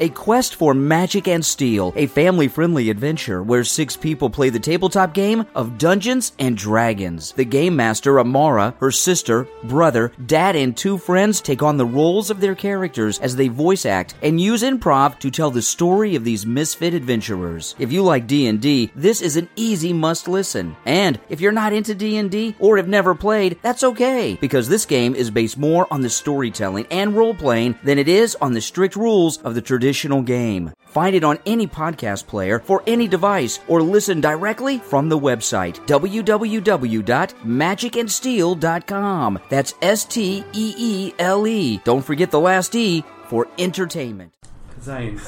A quest for magic and steel, a family friendly adventure where six people play the tabletop game of Dungeons and Dragons. The game master, Amara, her sister, brother, dad, and two friends take on the roles of their characters as they voice act and use improv to tell the story of these misfit adventurers. If you like D&D, this is an easy must listen. And if you're not into D&D or have never played, that's okay because this game is based more on the storytelling and role playing than it is on the strict rules of the traditional game. Find it on any podcast player for any device or listen directly from the website www.magicandsteel.com. That's S T E E L E. Don't forget the last E for entertainment. Zane,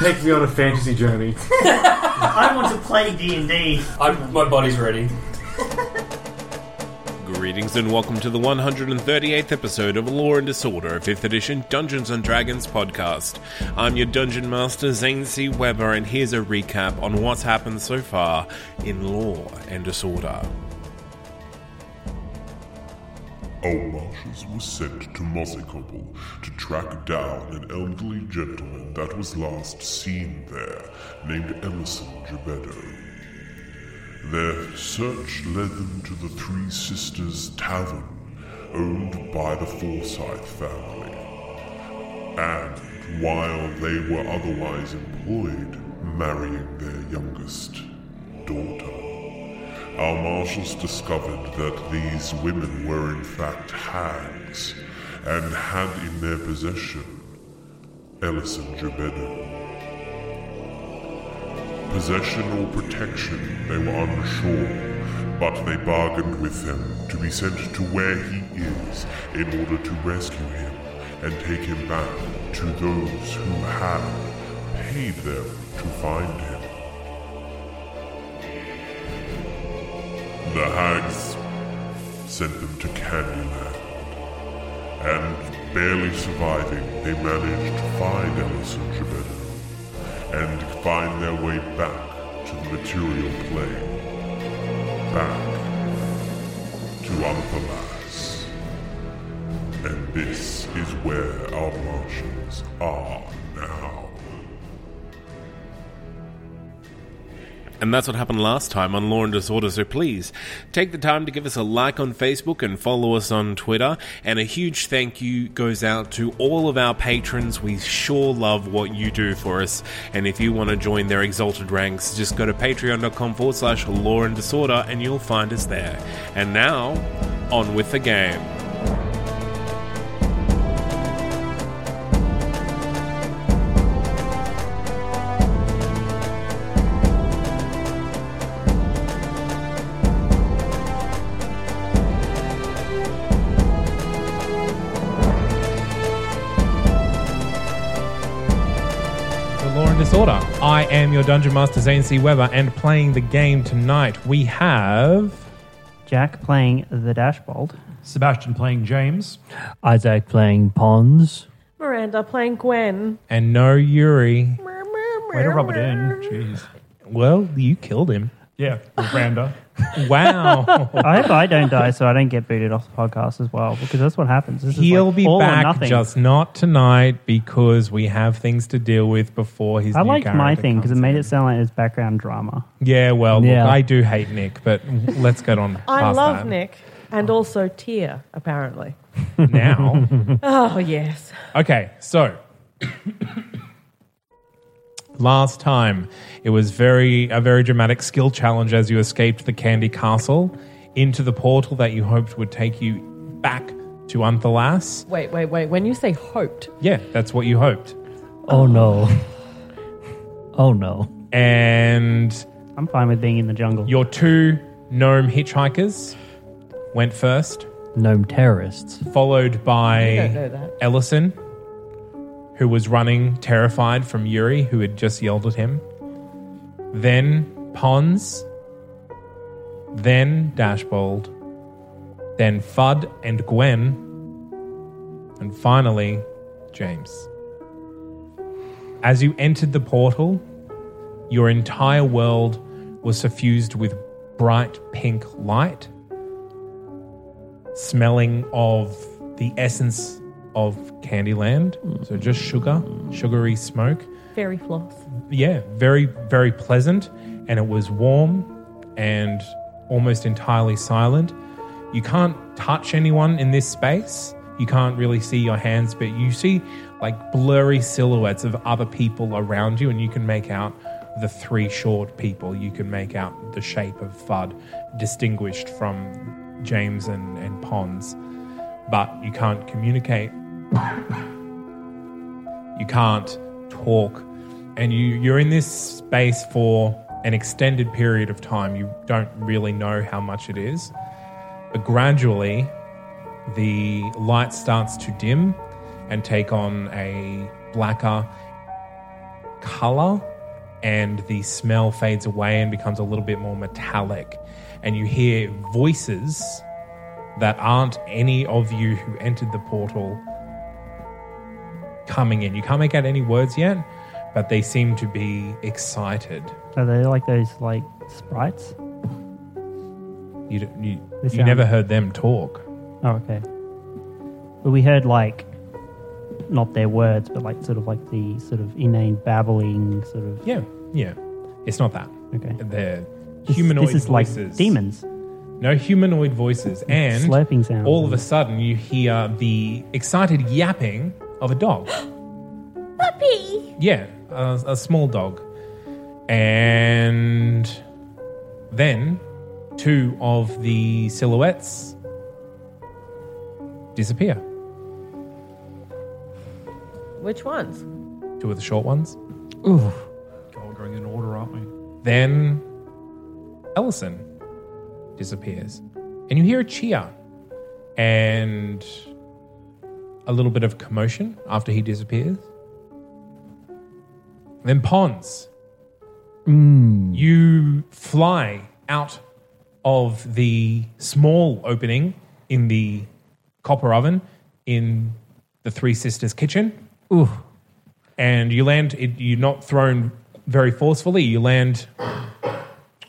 take me on a fantasy journey. I want to play D and D. I'm, my body's ready. Greetings and welcome to the 138th episode of Law and Disorder, 5th edition Dungeons and Dragons podcast. I'm your dungeon master, Zane C. Weber, and here's a recap on what's happened so far in Law and Disorder. Our marshals were sent to Mossicopple to track down an elderly gentleman that was last seen there, named Ellison Gebedo. Their search led them to the Three Sisters Tavern, owned by the Forsyth family. And while they were otherwise employed marrying their youngest daughter, our marshals discovered that these women were in fact hags and had in their possession Ellison Gebedo. Possession or protection, they were unsure, but they bargained with them to be sent to where he is in order to rescue him and take him back to those who had paid them to find him. The hags sent them to Candyland, and barely surviving, they managed to find Ellison Gebedo and find their way back to the material plane. Back to Unthalas. And this is where our Martians are now. And that's what happened last time on Law and Disorder, so please take the time to give us a like on Facebook and follow us on Twitter. And a huge thank you goes out to all of our patrons. We sure love what you do for us. And if you want to join their exalted ranks, just go to patreon.com forward slash law and disorder and you'll find us there. And now, on with the game. Your Dungeon Master Zane C. Weber, and playing the game tonight we have Jack playing the Dashbold. Sebastian playing James. Isaac playing Pons. Miranda playing Gwen. and no Yuri. Way to rub it in. Jeez. Well, you killed him. Yeah, Miranda. Wow. I hope I don't die so I don't get booted off the podcast as well because that's what happens. This He'll like be all or back, nothing. just not tonight because we have things to deal with before his. I new liked my thing because it made it sound like it's background drama. Yeah, well, Yeah. look, I do hate Nick, but let's get on. I past love that. Nick. And also Tia, apparently. now. Oh, yes. Okay, so last time it was very a very dramatic skill challenge as you escaped the candy castle into the portal that you hoped would take you back to Unthalas. Wait, wait, wait. When you say hoped, Yeah, that's what you hoped. Oh no. Oh no. And I'm fine with being in the jungle. your two gnome hitchhikers went first, Gnome terrorists. followed by don't know that. Ellison, who was running terrified from Yuri, who had just yelled at him. Then Pons. Then Dashbold. Then Fudd and Gwen. And finally, James. As you entered the portal, your entire world was suffused with bright pink light, smelling of the essence of Candyland. So just sugar, sugary smoke. fairy floss. Yeah, very, very pleasant. And it was warm and almost entirely silent. You can't touch anyone in this space. You can't really see your hands, but you see like blurry silhouettes of other people around you, and you can make out the three short people. You can make out the shape of Fudd, distinguished from James and, and Pons. But you can't communicate you can't talk. And you you're in this space for an extended period of time. You don't really know how much it is. But gradually the light starts to dim and take on a blacker color and the smell fades away and becomes a little bit more metallic. And you hear voices that aren't any of you who entered the portal coming in. You can't make out any words yet, but they seem to be excited. Are they like those like sprites? You, d- you, They you sound- never heard them talk. Oh, okay. But we heard like not their words, but like sort of like the sort of inane babbling sort of. Yeah, yeah. It's not that. Okay. They're This- humanoid this is like voices. demons. No humanoid voices. And slurping sounds. all of a sudden you hear the excited yapping of a dog. Puppy! Yeah, a, a small dog. And then two of the silhouettes disappear. Which ones? Two of the short ones. Ooh. God, going in order, aren't we? Then Ellison disappears. And you hear a cheer and a little bit of commotion after he disappears. Then Pons. You fly out of the small opening in the copper oven in the Three Sisters kitchen. Ooh. And you land, it, you're not thrown very forcefully. You land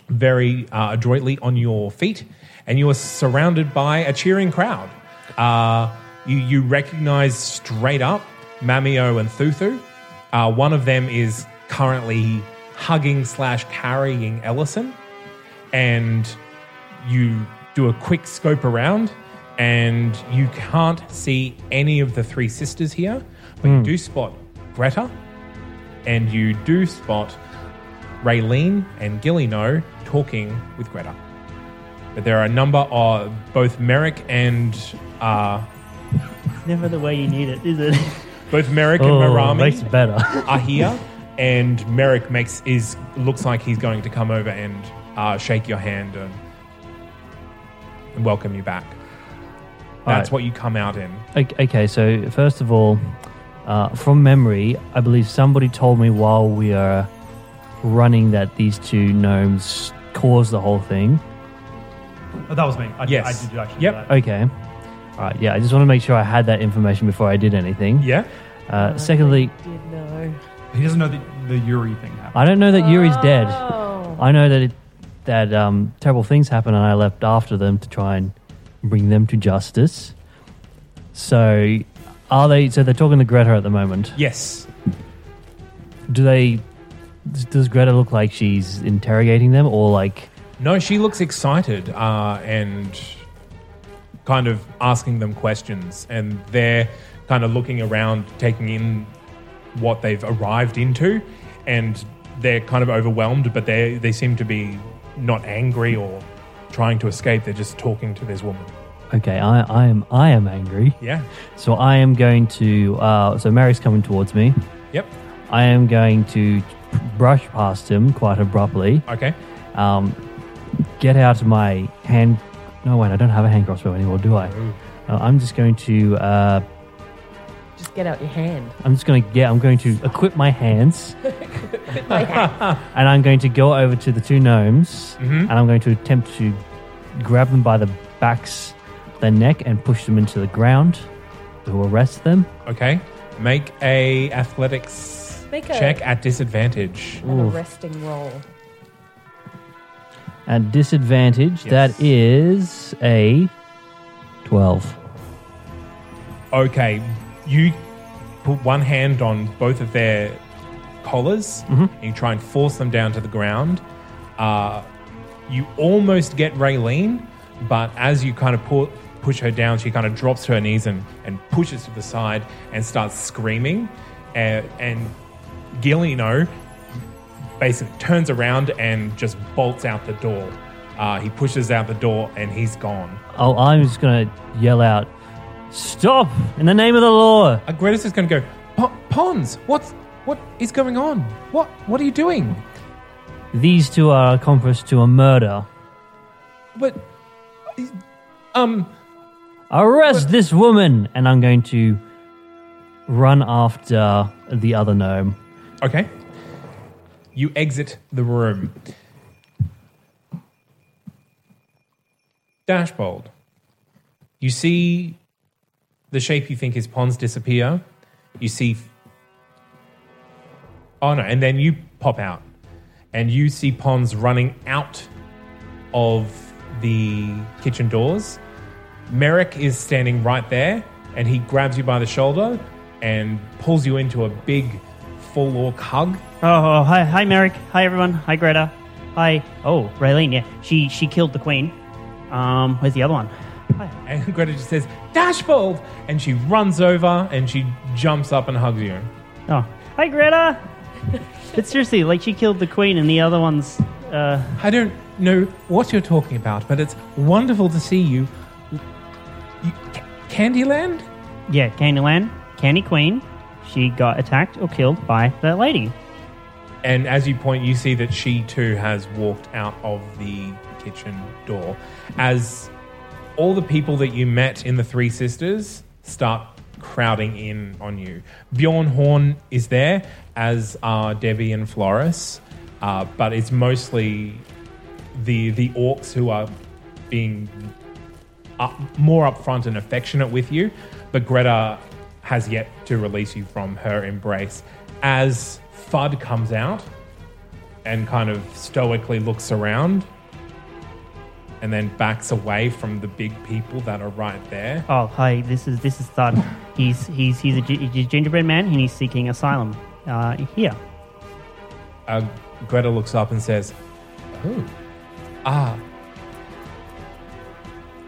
very uh, adroitly on your feet, and you are surrounded by a cheering crowd. Uh, you, you recognize straight up Mamio and Thuthu. Uh, one of them is currently hugging slash carrying Ellison, and you do a quick scope around, and you can't see any of the three sisters here, but you do spot Greta, and you do spot Raylene and Gillino talking with Greta. But there are a number of both Merrick and uh, Never the way you need it, is it? both Merrick Oh, and Marami makes it better. are here, and Merrick makes is looks like he's going to come over and uh, shake your hand and, and welcome you back. That's Alright. what you come out in. Okay, okay, so first of all, uh, from memory, I believe somebody told me while we are running that these two gnomes caused the whole thing. Oh, that was me. I, Yes. I did actually Yep. do that. Okay. All right, yeah, I just want to make sure I had that information before I did anything. Yeah. Uh, secondly, Did know. He doesn't know that the Yuri thing happened. I don't know that Yuri's dead. Oh. I know that it, that um, terrible things happened, and I left after them to try and bring them to justice. So, are they? So they're talking to Greta at the moment. Yes. Do they? Does Greta look like she's interrogating them, or like? No, she looks excited uh, and kind of asking them questions, and they're kind of looking around, taking in what they've arrived into, and they're kind of overwhelmed, but they they seem to be not angry or trying to escape. They're just talking to this woman. Okay, I, I am I am angry. Yeah. So I am going to. Uh, so Mary's coming towards me. Yep. I am going to brush past him quite abruptly. Okay. Um, get out of my hand. No, wait, I don't have a hand crossbow anymore, do I? Uh, I'm just going to. Uh, Just get out your hand. I'm just going to get. I'm going to equip my hands, My hand. and I'm going to go over to the two gnomes, Mhm. and I'm going to attempt to grab them by the backs, their neck, and push them into the ground to arrest them. Okay. Make a athletics Make a- check at disadvantage. An arresting roll. At disadvantage, Yes. that is a twelve. Okay. You put one hand on both of their collars Mhm. and you try and force them down to the ground. Uh, you almost get Raylene, but as you kind of pu- push her down, she kind of drops to her knees and, and pushes to the side and starts screaming. Uh, and Gillino basically turns around and just bolts out the door. Uh, he pushes out the door and he's gone. Oh, I'm just going to yell out, "Stop! In the name of the law!" Uh, Greta's just going to go, Pons, what's what is going on? What what are you doing? These two are accomplice to a murder. But um, Arrest this woman! And I'm going to run after the other gnome. Okay. You exit the room. Dashbold. You see the shape you think is Pons disappear. You see. Oh no, and then you pop out. And you see Pons running out of the kitchen doors. Merrick is standing right there, and he grabs you by the shoulder and pulls you into a big full orc hug. Oh, oh, hi, hi, Merrick. Hi, everyone. Hi, Greta. Hi. Oh, Raylene. Yeah, she she killed the queen. Um, where's the other one? Hi. And Greta just says, Dashbold! And she runs over and she jumps up and hugs you. Oh, hi, Greta. but seriously, like she killed the queen, and the other one's. Uh, I don't know what you're talking about, but it's wonderful to see you. you Ca- Candyland? yeah, Candyland, Candy Queen. She got attacked or killed by that lady. And as you point, you see that she too has walked out of the kitchen door. As all the people that you met in the Three Sisters start crowding in on you. Bjorn Horn is there, as are Debbie and Floris, uh, but it's mostly the the orcs who are being up, more upfront and affectionate with you. But Greta has yet to release you from her embrace. As Fudd comes out and kind of stoically looks around and then backs away from the big people that are right there. Oh, hi. This is this is Thud. He's he's he's a, gi- he's a gingerbread man, and he's seeking asylum. Uh, here. Uh, Greta looks up and says, Oh, ah,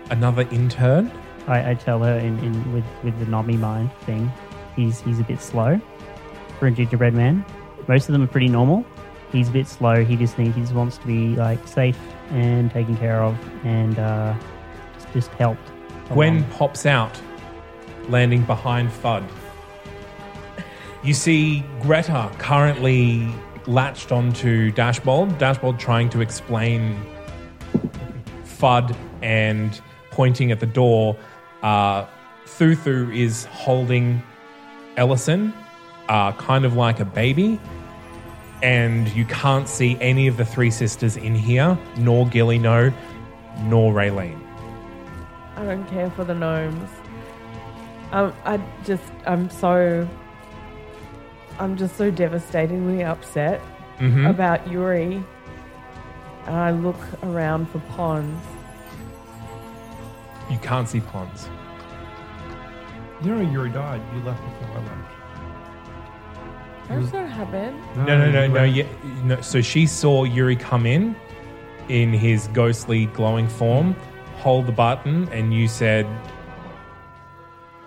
another intern? I, I tell her in, in with with the knobby mind thing. He's he's a bit slow for a gingerbread man. Most of them are pretty normal. He's a bit slow. He just needs he just wants to be like safe and taken care of and uh, just, just helped. Gwen along. pops out, landing behind Fudd. You see Greta currently latched onto Dashbold. Dashbold trying to explain Fudd and pointing at the door. Uh, Thuthu is holding Ellison, uh, kind of like a baby. And you can't see any of the three sisters in here, nor Gillino, nor Raylene. I don't care for the gnomes. Um, I just, I'm so, I'm just so devastatingly upset Mhm. about Yuri. And I look around for Pons. You can't see Pons. You know, Yuri died. You left before I left. How's that happen? No, no, no, no, yeah, no. So she saw Yuri come in in his ghostly glowing form, hold the button, and you said,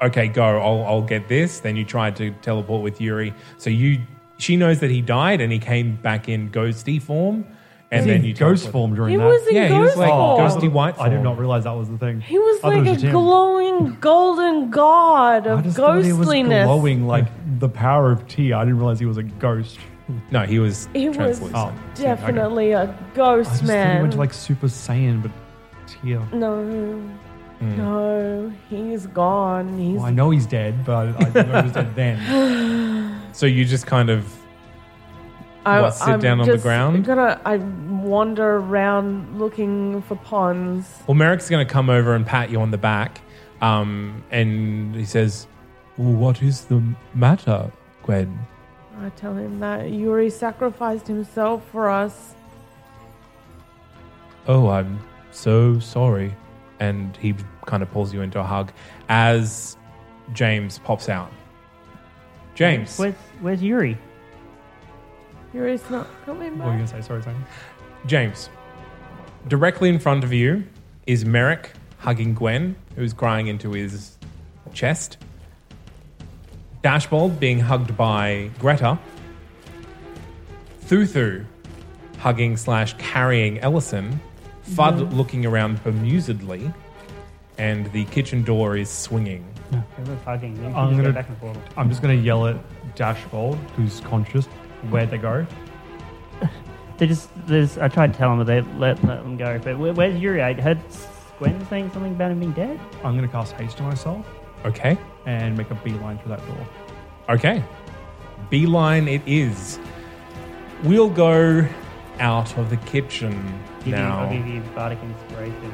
"Okay, go. I'll, I'll get this." Then you tried to teleport with Yuri. So you, she knows that he died, and he came back in ghosty form, and Was he then you ghost teleport. form during He that. was in Yeah, he was ghost like form. ghosty white I did form. not realize that was the thing. He was I thought it like was a just him. glowing golden god I of just thought he was ghostliness. glowing like the power of tea. I didn't realize he was a ghost. No, he was He was translucent. Oh, definitely a I ghost just thought he man. went to like Super Saiyan, but Tia. no, Hmm. no, he's gone. He's Well, I know he's dead, but I didn't know he was dead then. So you just kind of I, What, sit I'm down on the just ground? Gonna, I wander around looking for Pons. Well, Merrick's going to come over and pat you on the back, um, and he says, "What is the matter, Gwen?" I tell him that Yuri sacrificed himself for us. Oh, I'm so sorry. And he kind of pulls you into a hug as James pops out. James, Where's Where's Yuri? Yuri's not coming What were you back. gonna say? Sorry, sorry. James, directly in front of you is Merrick hugging Gwen, who's crying into his chest. Dashbold being hugged by Greta. Thuthu hugging slash carrying Ellison. Fudd mm-hmm. looking around bemusedly. And the kitchen door is swinging. Everyone's hugging. Maybe we I'm should just go gonna. back and forth. I'm just gonna yell at Dashbold, who's conscious. Where'd they go? They just, there's. I tried to tell them, but they let, let them go. But where, where's Yuri? I heard Gwen saying something about him being dead. I'm gonna cast haste on myself Okay. and make a beeline for that door. Okay. Beeline it is. We'll go out of the kitchen Give you, now. I'll give you bardic inspiration.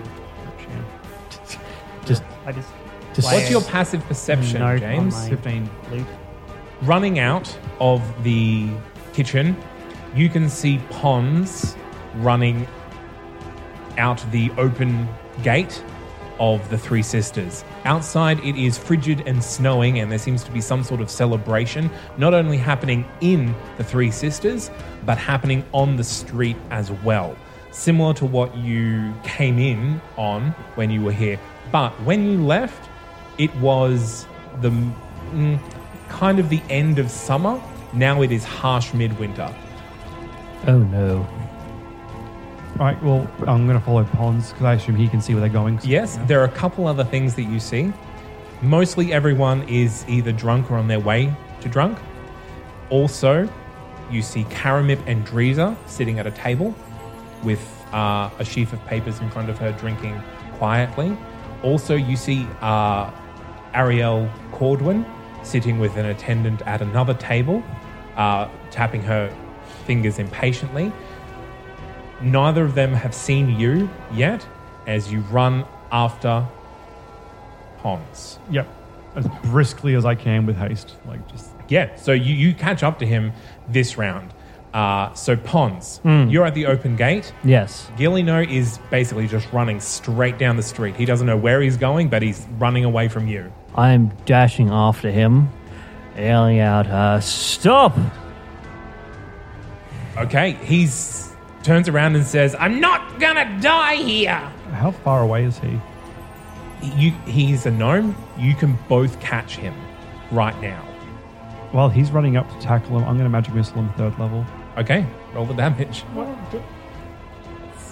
Just, I just. just What's your passive perception, Note on James? my- 15. loot? Running out of the kitchen, you can see Pons running out the open gate of the Three Sisters. Outside, it is frigid and snowing, and there seems to be some sort of celebration, not only happening in the Three Sisters, but happening on the street as well. Similar to what you came in on when you were here. But when you left, it was the mm, kind of the end of summer. Now it is harsh midwinter. oh no. All right. Well, I'm gonna follow Pons because I assume he can see where they're going. Yes, there are a couple other things that you see. Mostly everyone is either drunk or on their way to drunk. Also, you see Karamip and Dreeza sitting at a table with uh, a sheaf of papers in front of her, drinking quietly. Also, you see uh, Ariel Cordwin sitting with an attendant at another table, uh, tapping her fingers impatiently. Neither of them have seen you yet as you run after Pons. Yep. As briskly as I can with haste, like just. Yeah, so you, you catch up to him this round. Uh, so Pons, you're at the open gate. Yes. Gillino is basically just running straight down the street. He doesn't know where he's going, but he's running away from you. I'm dashing after him, yelling out, uh, "Stop!" Okay, he's turns around and says, "I'm not gonna die here." How far away is he? You, he's a gnome. You can both catch him right now. While he's running up to tackle him. I'm gonna magic missile him third level. Okay, roll the damage.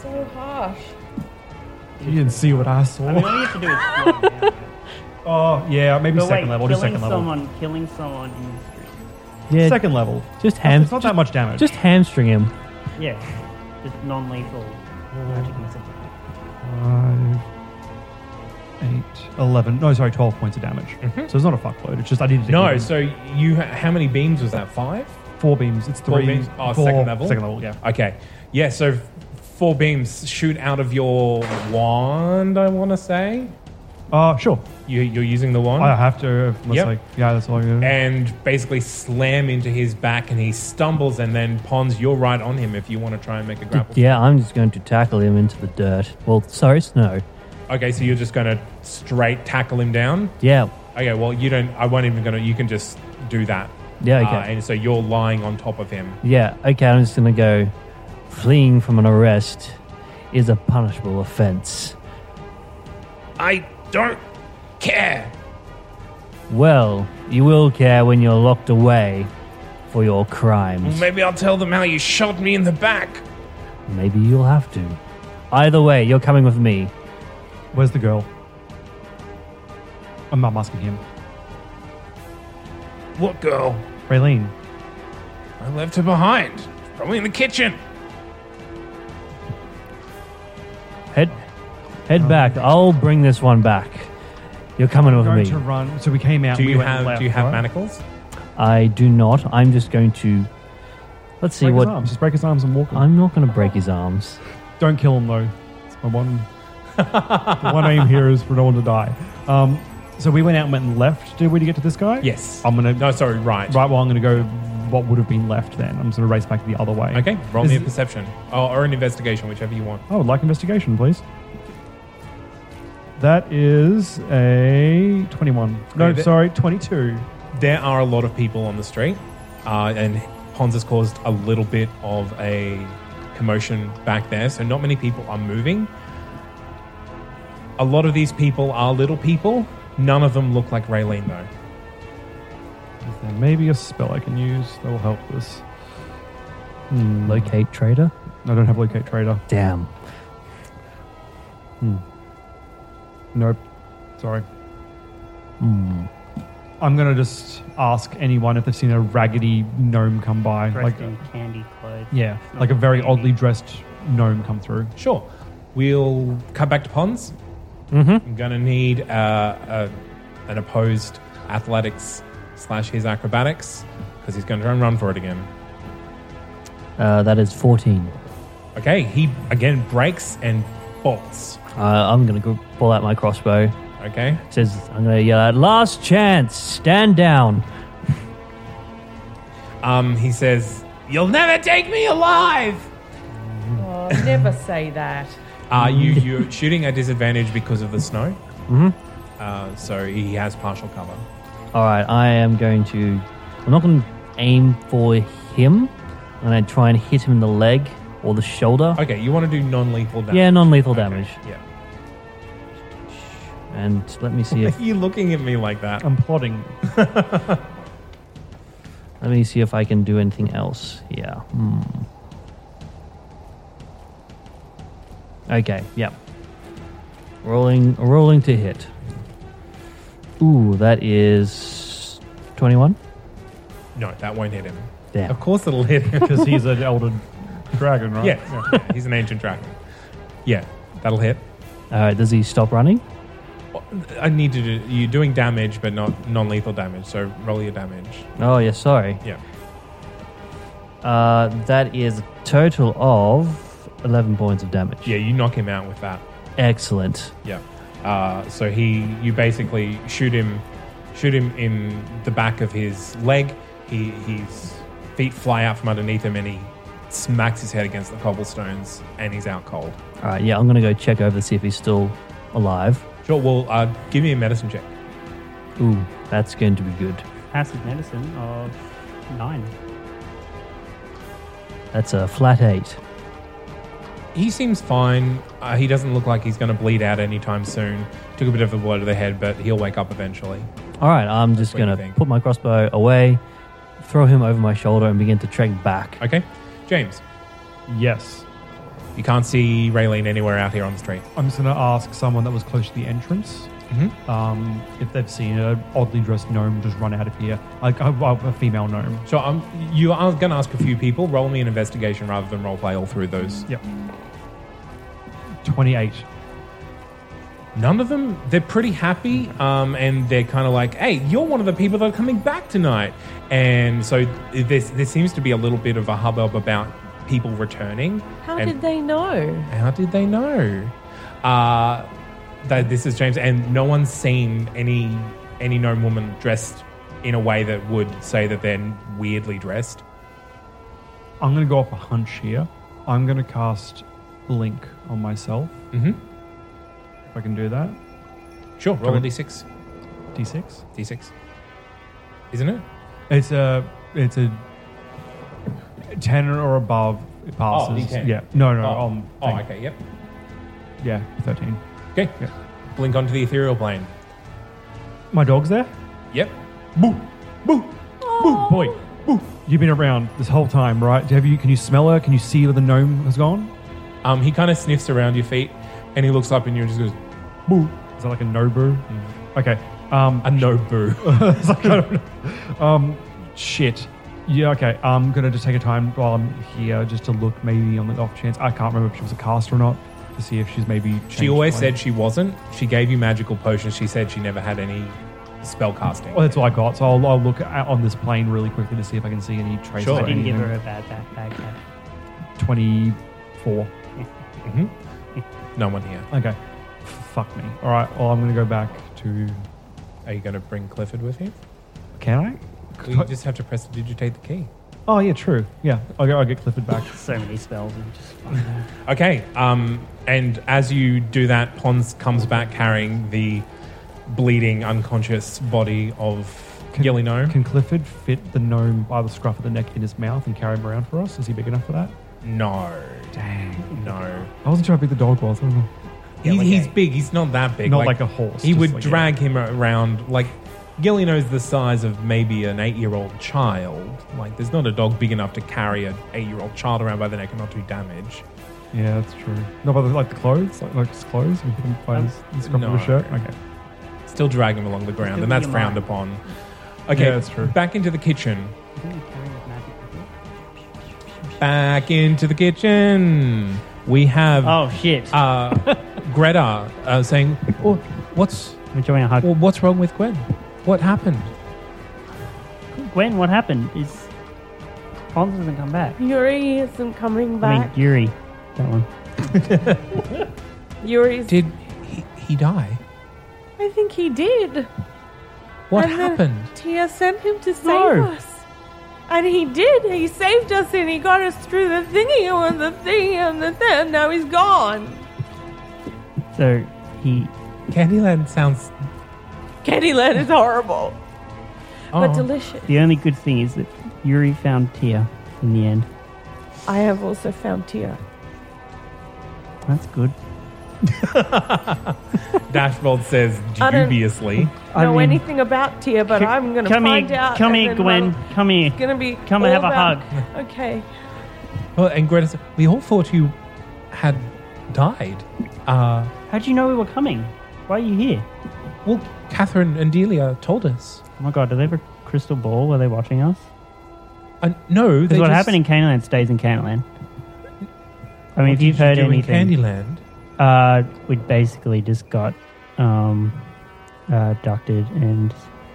So harsh. You didn't see what I saw. I mean, all you have to do is slow down. Oh yeah, maybe But second wait, level. killing Just second level. someone, killing someone in the street. Yeah, Second level. just ham. It's not that much damage. Just hamstring him. Yeah, just non-lethal magic missile. Five, eight, 11. No, sorry, 12 points of damage. Mm-hmm. So it's not a fuckload. It's just I needed to No, hit him. so you how many beams was that? Five. four beams. It's Four three. beams? Oh, four- second level? Second level, yeah. Okay. Yeah, so four beams shoot out of your wand, I want to say. Uh, sure. You, you're using the wand? I have to. Unless Yep. like, yeah, that's all I can do. and basically slam into his back, and he stumbles, and then Pons, you're right on him if you want to try and make a grapple. Yeah, I'm just going to tackle him into the dirt. Well, sorry, snow. Okay, so you're just going to straight tackle him down? Yeah, Okay, well, you don't, I won't even going to, you can just do that. Yeah, okay. Uh, and so you're lying on top of him. yeah. Okay, I'm just going to go. Fleeing from an arrest is a punishable offense. I don't care. Well, you will care when you're locked away for your crimes. Maybe I'll tell them how you shot me in the back. maybe you'll have to. Either way, you're coming with me. Where's the girl? I'm not asking him. What girl? Raylene. I left her behind. Probably in the kitchen. Head, head back. I'll bring this one back. You're coming with going me. to run. So we came out. Do we you went have left, do you have right? manacles? I do not. I'm just going to. Let's see Break what. his arms. Just break his arms and walk. him. I'm not going to break his arms. Don't kill him though. It's my one. the one aim here is for no one to die. Um, so we went out and went left. Did we to get to this guy? Yes. I'm gonna. No, sorry, right. Right. Well, I'm gonna go. What would have been left then? I'm just gonna race back the other way. Okay, roll Is me a perception or, or an investigation, whichever you want. I would like investigation, please. That is a 21. No, Okay, sorry, 22. There are a lot of people on the street, uh, and Pons has caused a little bit of a commotion back there, so not many people are moving. A lot of these people are little people. None of them look like Raylene, though. Is there maybe a spell I can use that will help this? Hmm. Locate trader. I don't have locate trader. Damn. Nope. Sorry. Hmm. I'm gonna just ask anyone if they've seen a raggedy gnome come by, Dressed like in candy clothes. yeah, like a very baby. oddly dressed gnome come through. Sure. We'll cut back to Pons. Mm-hmm. I'm going to need uh, a, an opposed athletics slash his acrobatics because he's going to try and run for it again. Uh, that is 14. Okay, he again breaks and bolts. Uh, I'm going to pull out my crossbow. Okay. It says, I'm going to yell out, last chance, stand down. Um, he says, "You'll never take me alive." Oh, never say that. Uh, you you're shooting at disadvantage because of the snow. Mhm. Uh, so he has partial cover. All right, I am going to. I'm not going to aim for him. I'm going to try and hit him in the leg or the shoulder. Okay, you want to do non-lethal damage? Yeah, non lethal damage. Yeah. And let me see Why if are you looking at me like that? I'm plotting. let me see if I can do anything else. Yeah. Hmm. Okay. Yep. Rolling. Rolling to hit. Ooh, that is twenty-one. No, that won't hit him. Damn. Of course it'll hit him because he's an elder dragon, right? Yeah, yeah, he's an ancient dragon. Yeah, that'll hit. All right. Does he stop running? I need to do. You're doing damage, but not non-lethal damage. So roll your damage. Oh, yeah. Sorry. Yeah. Uh, that is a total of eleven points of damage. Yeah, you knock him out with that. Excellent. Yeah. Uh, so he, you basically shoot him, shoot him in the back of his leg. He, his feet fly out from underneath him, and he smacks his head against the cobblestones, and he's out cold. All right. Yeah, I'm gonna go check over to see if he's still alive. Sure. Well, uh, give me a medicine check. Ooh, that's going to be good. Passive medicine of nine. That's a flat eight. He seems fine. Uh, he doesn't look like he's going to bleed out anytime soon. Took a bit of a blow to the head, but he'll wake up eventually. All right, I'm just what you gonna think. put my crossbow away, throw him over my shoulder, and begin to trek back. Okay, James. Yes. You can't see Raylene anywhere out here on the street. I'm just going to ask someone that was close to the entrance Mhm. um, if they've seen an oddly dressed gnome just run out of here, like a, a female gnome. So um, you are going to ask a few people. Roll me an investigation rather than role play all through those. Yep. 28. None of them. They're pretty happy, um, and they're kind of like, "Hey, you're one of the people that are coming back tonight." And so there, there seems to be a little bit of a hubbub about people returning. How and did they know? How did they know? Uh, that this is James, and no one's seen any any known woman dressed in a way that would say that they're weirdly dressed. I'm going to go off a hunch here. I'm going to cast Blink on myself. Mm-hmm. If I can do that. Sure, roll a Do d6. D6? D6. Isn't it? It's a it's a ten or above. It passes. Oh, D10. Yeah. No, no. Oh, Um, oh thing. okay, yep. Yeah, thirteen. Okay. Blink onto the ethereal plane. My dog's there. Yep. Boo, boo, boo, boy, boo. You've been around this whole time, right? Have you? Can you smell her? Can you see where the gnome has gone? Um, he kind of sniffs around your feet, and he looks up at you and just goes, boo. Is that like a no boo? Mm. Okay. Um, A no boo. like, Um, shit. Yeah, okay. I'm going to just take a time while I'm here just to look maybe on the off chance. I can't remember if she was a caster or not to see if she's maybe. She always said she wasn't. She gave you magical potions. She said she never had any spell casting. Well, that's what I got. So I'll, I'll look at, on this plane really quickly to see if I can see any traces. Sure. I I didn't give her a bad backpack. 24. Mm-hmm. No one here. Okay. Fuck me. All right. Well, I'm gonna go back to. Are you going to bring Clifford with you? Can I? Well, you just have to prestidigitate the key. Oh yeah, true. Yeah, I'll get, I'll get Clifford back. So many spells and just. Okay. Um, and as you do that, Pons comes back carrying the bleeding, unconscious body of Gilly Gnome. Can Clifford fit the gnome by the scruff of the neck in his mouth and carry him around for us? Is he big enough for that? No. Dang. No. I wasn't sure how big the dog was. I don't know. He, he's big. He's not that big. Not like a horse, He just would like- drag him around like Gillino's the size of maybe an eight-year-old child. Like, there's not a dog big enough to carry an eight-year-old child around by the neck and not do damage. Yeah, that's true. No, but like the clothes, like, like his clothes, we put him by his, the scruff of no. his shirt. Okay. Still drag him along the ground, and that's frowned upon. Okay, Yeah, that's true. Back into the kitchen. I think you carry with magic with you. Back into the kitchen. We have Oh shit! uh, Greta uh, saying, oh, "What's I'm enjoying a hug. well, what's wrong with Gwen? What happened?" Gwen, what happened? Is Pons doesn't come back? Yuri isn't coming I mean, back. Yuri, that one. Yuri's. Did he, he die? I think he did. What And then happened? Tia sent him to save No. us. And he did. He saved us and he got us through the thingy and the thing and the thing. Now he's gone. So he. Candyland sounds. Candyland is horrible, but Oh. delicious. The only good thing is that Yuri found Tia in the end. I have also found Tia. That's good. Dashbold says I don't- dubiously. I know mean- anything about Tia, but C- I'm going to come find here, out. Come and here, then Gwen. Mother- Come here. It's going to be. Come all and have a about- hug. Okay. Well, and Greta said, we all thought you had died. Uh, How'd you know we were coming? Why are you here? well, Catherine and Delia told us. Oh my god, do they have a crystal ball? Were they watching us? Uh, no, Because what just- happened in Candyland stays in Candyland. I mean, What if you've you heard do in anything, Candyland. Uh, we basically just got um, uh, abducted, and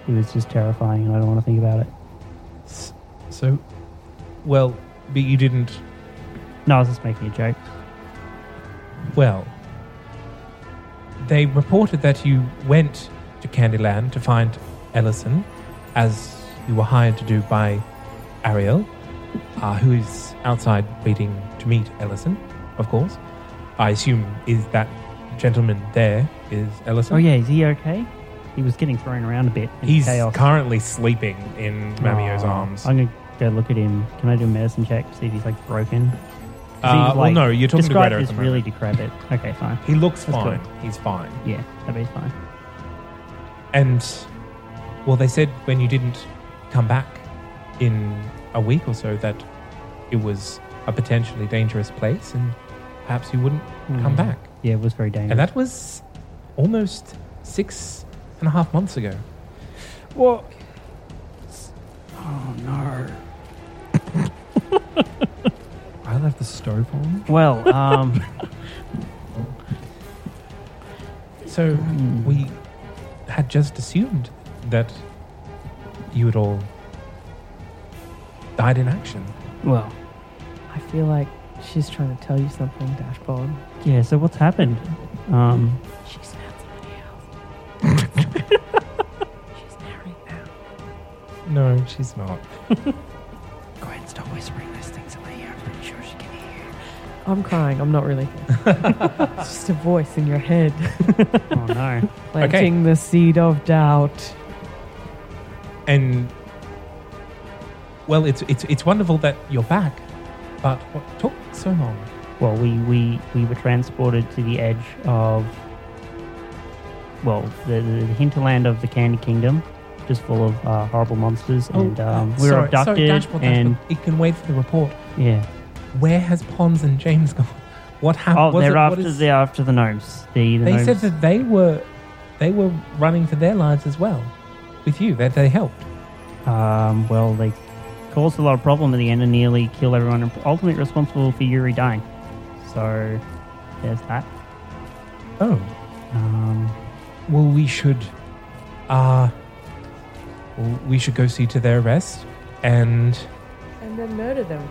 it was just terrifying, and I don't want to think about it. S- So, well, but you didn't. No, I was just making a joke. Well, they reported that you went to Candyland to find Ellison, as you were hired to do by Ariel, uh, who is outside waiting to meet Ellison, of course. I assume is that gentleman there is Ellison. Oh yeah, is he okay? He was getting thrown around a bit. In He's chaos. currently sleeping in Mamio's Aw. arms. I'm gonna go look at him. Can I do a medicine check to see if he's like broken? Uh, he's, well, no, you're talking to described Greta at as the really decrepit. Okay, fine. He looks That's fine. He's fine. Yeah, that be fine. And well, they said when you didn't come back in a week or so that it was a potentially dangerous place, and perhaps you wouldn't come Mm. back. Yeah, it was very dangerous. And that was almost six and a half months ago. What? Oh no. I left the stove on. Well, um, So Hmm. we had just assumed that you had all died in action. well, I feel like she's trying to tell you something, Dashbold. yeah. So what's happened? Um, She's found somebody else. she's married now. No, she's not. go ahead and stop whispering those things in my ear. I'm pretty sure she can hear. I'm crying. I'm not really. it's just a voice in your head, Oh no. planting the seed of doubt. And well, it's it's it's wonderful that you're back, but what took so long? Well, we, we, we were transported to the edge of, well, the, the hinterland of the Candy Kingdom, just full of uh, horrible monsters, and um, we were Oh, sorry, abducted. Sorry, Dashbold, and Dashbold. it can wait for the report. yeah, Where has Pons and James gone? What happened? Oh, they're after they're after the gnomes. The, the They gnomes. said that they were they were running for their lives as well with you. That they helped. Um, well, they caused a lot of problem in the end and nearly killed everyone, and ultimately responsible for Yuri dying. So there's that. Oh, Um, well, we should. Uh, well, we should go see to their arrest and. And then murder them.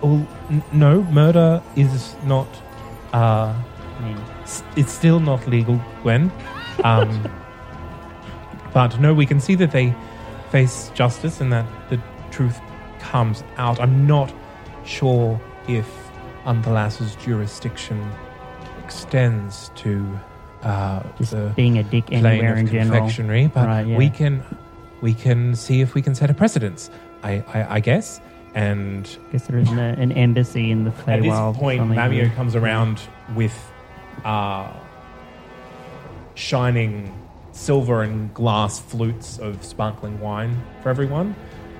Well, n- no, murder is not. Uh, I mean, s- it's still not legal, Gwen. Um, but no, we can see that they face justice and that the truth comes out. I'm not sure if Unthalas's jurisdiction extends to uh, just the being a dick anywhere in general. but Right, yeah. we can we can see if we can set a precedence. I, I, I guess. And guess there isn't a, an embassy in the Feywild. at this point, Mamio comes around with uh, shining silver and glass flutes of sparkling wine for everyone,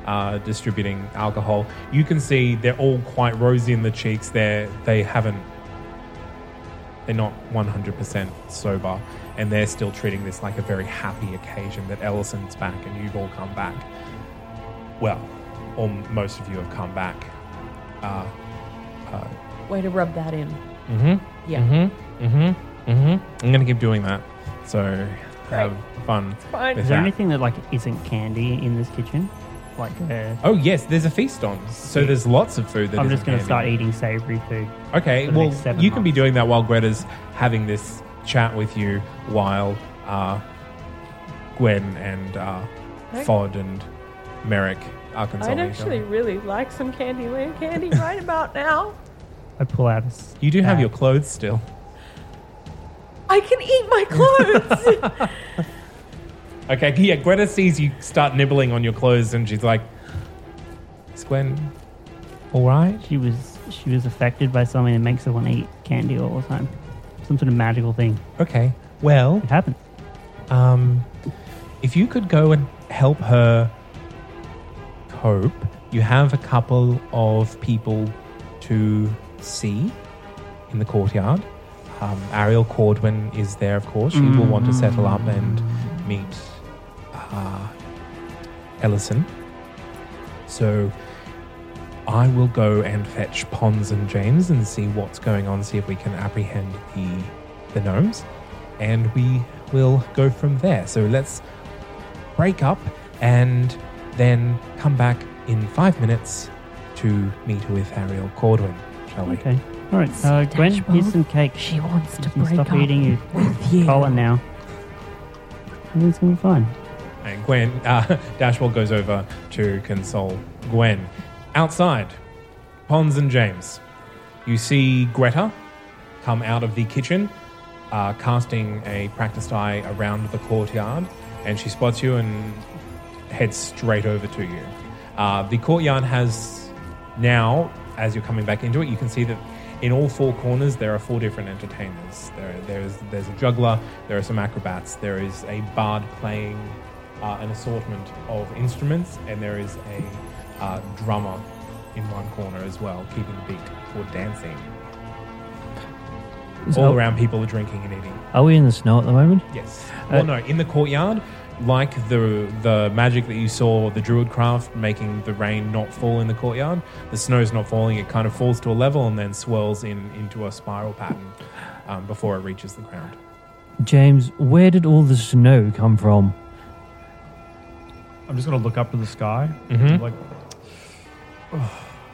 uh, distributing alcohol. You can see they're all quite rosy in the cheeks. They're they haven't. They're not 100% sober, and they're still treating this like a very happy occasion that Ellison's back and you've all come back. Well, or most of you have come back. Uh, uh, Way to rub that in. Mm-hmm. Yeah. Mm-hmm. Mm-hmm. Mm-hmm. I'm gonna keep doing that. So have fun. fine. Is there that. anything that like isn't candy in this kitchen? Like, uh, Oh yes, there's a feast on. So there's lots of food. That I'm just going to start eating savory food. Okay, for the well next seven you can be months. doing that while Greta's having this chat with you, while uh, Gwen and uh, Okay. Fod and Merrick are I'd consulting. each actually other. really like some Candyland candy right about now. I pull out a s- You do have your clothes still. I can eat my clothes. Okay, yeah. Greta sees you start nibbling on your clothes, and she's like, "Is Gwen all right?" She was she was affected by something that makes her want to eat candy all the time. Some sort of magical thing. Okay. Well, It happens. Um, if you could go and help her cope, you have a couple of people to see in the courtyard. Um, Ariel Cordwin is there, of course. She will want to settle up and meet uh, Ellison. So I will go and fetch Pons and James and see what's going on, see if we can apprehend the the gnomes, and we will go from there. So let's break up and then come back in five minutes to meet with Ariel Cordwin, shall we? Okay. All right. Uh, Gwen, here's some cake. She wants to You break stop up eating your with you. collar now. Everything's gonna be fine. And Gwen, uh, Dashbold goes over to console Gwen. Outside, Pons and James, you see Greta come out of the kitchen, uh, casting a practiced eye around the courtyard, and she spots you and heads straight over to you. Uh, the courtyard has now, as you're coming back into it, you can see that in all four corners there are four different entertainers. There, there's there's a juggler, there are some acrobats, there is a bard playing uh, an assortment of instruments, and there is a uh, drummer in one corner as well, keeping the beat for dancing. So- all around, people are drinking and eating. Are we in the snow at the moment? Yes. Uh, Well, no, in the courtyard, like the the magic that you saw the druid craft making the rain not fall in the courtyard, the snow's not falling. It kind of falls to a level and then swirls in into a spiral pattern um, before it reaches the ground. James, where did all the snow come from? I'm just gonna look up to the sky, Mhm. like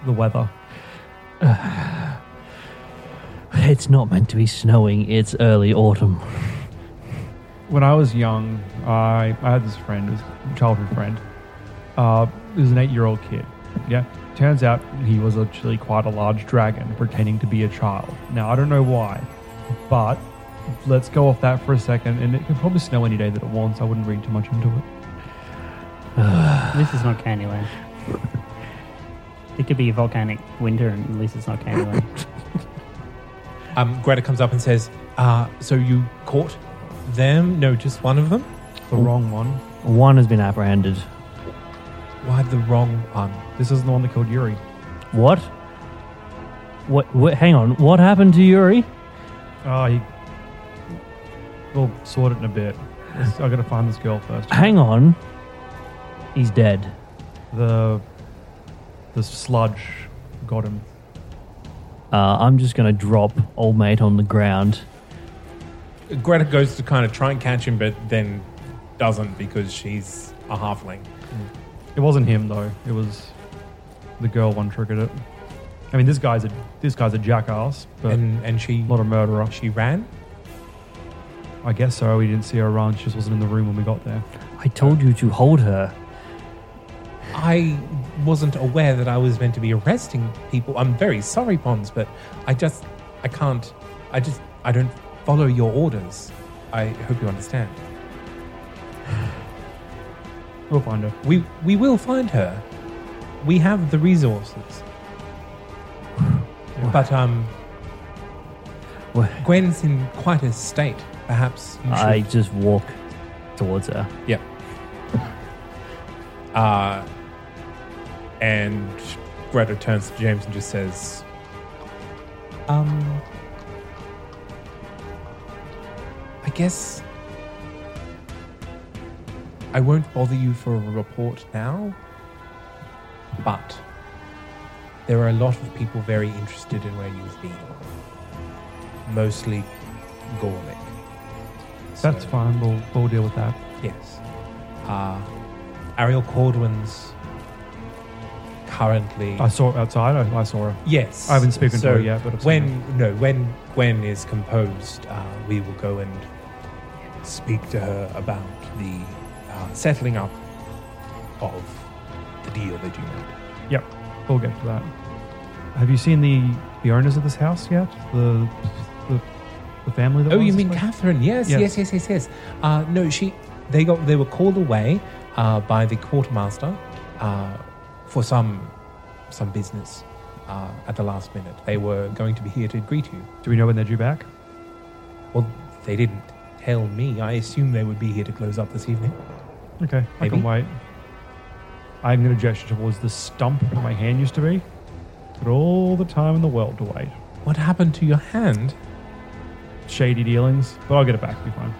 the weather. It's not meant to be snowing. It's early autumn. When I was young, I, I had this friend, this childhood friend. Uh, he was an eight-year-old kid. Yeah. Turns out he was actually quite a large dragon, pretending to be a child. Now I don't know why, but let's go off that for a second. And it can probably snow any day that it wants. I wouldn't read too much into it. this is not Candyland. It could be a volcanic winter, and at least it's not Candyland. Um, Greta comes up and says, uh, "So you caught them? No, just one of them. The wrong one. One has been apprehended. Why the wrong one? This isn't the one that killed Yuri. What? What? What? Hang on. What happened to Yuri? Oh, he. We'll sort it in a bit. Let's- I gotta find this girl first. Hang on. He's dead. The the sludge got him. Uh, I'm just gonna drop old mate on the ground. Greta goes to kind of try and catch him, but then doesn't because she's a halfling. It wasn't him though. It was the girl one triggered it. I mean, this guy's a this guy's a jackass, but And and she not a murderer. she ran. I guess so. We didn't see her run. She just wasn't in the room when we got there. I told you to hold her. I wasn't aware that I was meant to be arresting people. I'm very sorry, Pons, but I just I can't. I just I don't follow your orders. I hope you understand. We'll find her. We we will find her. We have the resources. But um? Gwen's in quite a state. Perhaps you should. I just walk towards her. Yep. Uh, and Greta turns to James and just says, "Um, I guess I won't bother you for a report now, but there are a lot of people very interested in where you've been, mostly Gorlick. That's So- fine. We'll we'll deal with that. Yes. Uh, Ariel Cordwin's currently. I saw her outside. I, I saw her. yes. I haven't spoken to her yet, but I've when no, when Gwen is composed, uh, we will go and speak to her about the uh, settling up of the deal that you made. Yep, we'll get to that. Have you seen the the owners of this house yet? The the, the family that Oh, you mean place? Catherine? Yes, Yes. yes, yes, yes, yes. Uh, no, she. They got. They were called away uh, by the quartermaster uh, for some some business uh, at the last minute. They were going to be here to greet you. Do we know when they're due back? Well, they didn't tell me. I assume they would be here to close up this evening. Okay, I Maybe. can wait. I'm going to gesture towards the stump where my hand used to be. Got all the time in the world to wait. What happened to your hand? Shady dealings, but I'll get it back. It'll be fine.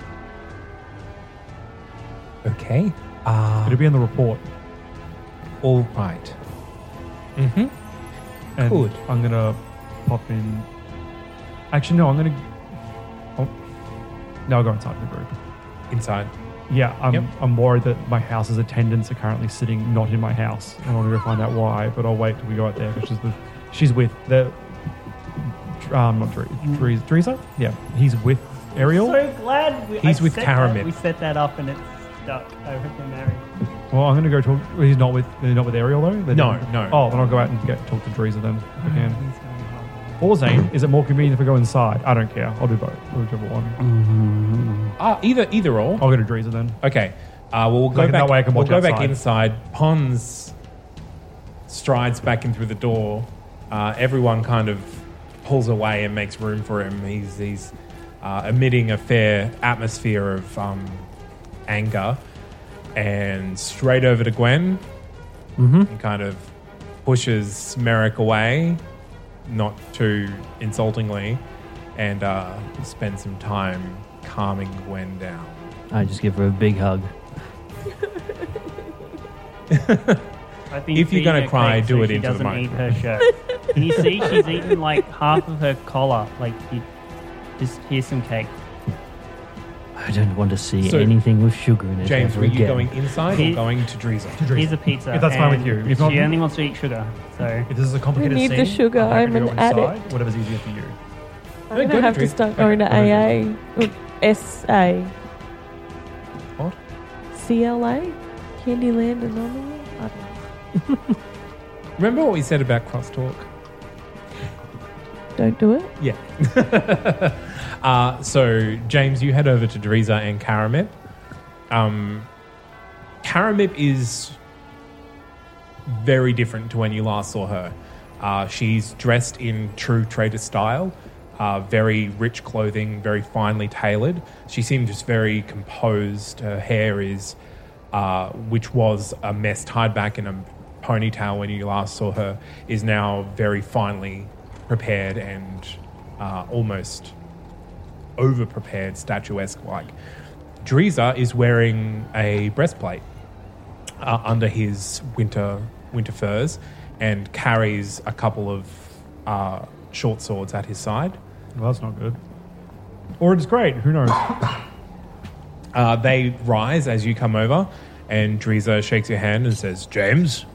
Okay. Uh, It'll be in the report. All right. Mm-hmm. And Good. I'm gonna pop in. Actually, no. I'm gonna. Oh, no, I'll go inside the group. Inside. Yeah, I'm. Yep. I'm worried that my house's attendants are currently sitting not in my house. I want to go find out why, but I'll wait till we go out there because she's, the, she's with the. Um, not Dre, Dre, Teresa. Yeah, he's with Ariel. So glad we, He's I with set that- We set that up and it's stuck. I hope they're married. Well, I'm gonna go talk. well, He's not with. They're not with Ariel though. They're No, not- no. Oh, then I'll go out and get talk to Teresa then. If I can. He's going. Or Zane, is it more convenient if I go inside? I don't care. I'll do both. Whichever one. Ah, either either or. I'll go to Teresa then. Okay. Uh, well, we'll go Like, back. that way I can we'll watch go back outside. inside. Pons strides back in through the door. Uh, everyone kind of pulls away and makes room for him. He's he's uh, emitting a fair atmosphere of um, anger, and straight over to Gwen. Mm-hmm. And kind of pushes Merrick away, not too insultingly, and uh, spends some time calming Gwen down. I just give her a big hug. I've If you're gonna cry, do so it she into the doesn't eat microphone. her shirt. Can you see she's eaten like half of her collar? Like, you, just here's some cake. I don't want to see So, anything with sugar in it. James, ever were you again. going inside or He- going to Teresa? Here's a pizza. If that's fine with and you. If not- she only wants to eat sugar. So If this is a complicated need scene, the sugar, I'm, happy to an go inside, addict. Whatever's easier for you. I'm No, gonna go to have to drink. start going to go AA. Or SA. What? CLA? Candyland Anonymous? I don't know. Remember what we said about crosstalk? Don't do it. Yeah. uh, so, James, you head over to Teresa and Karamip. Um, Karamip is very different to when you last saw her. Uh, she's dressed in true trader style, uh, very rich clothing, very finely tailored. She seems just very composed. Her hair is, uh, which was a mess tied back in a ponytail when you last saw her, is now very finely prepared and uh, almost over prepared, statuesque like. Dreiser is wearing a breastplate uh, under his winter winter furs and carries a couple of uh, short swords at his side. Well, that's not good. Or it's great. Who knows? Uh, they rise as you come over, and Dreiser shakes your hand and says, "James,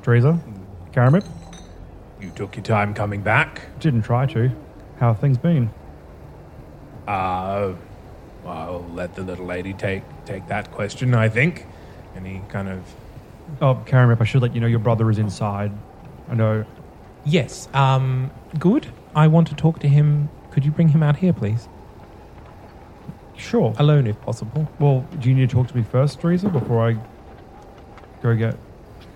Dreiser, Karamip, you took your time coming back. didn't try to. How have things been? Uh, I'll let the little lady take take that question. I think." Any kind of Oh, Karamip, I should let you know your brother is inside. I know. Yes. Um, good. I want to talk to him. Could you bring him out here, please? Sure. Alone, if possible. Well, do you need to talk to me first, Dreiser, before I go get.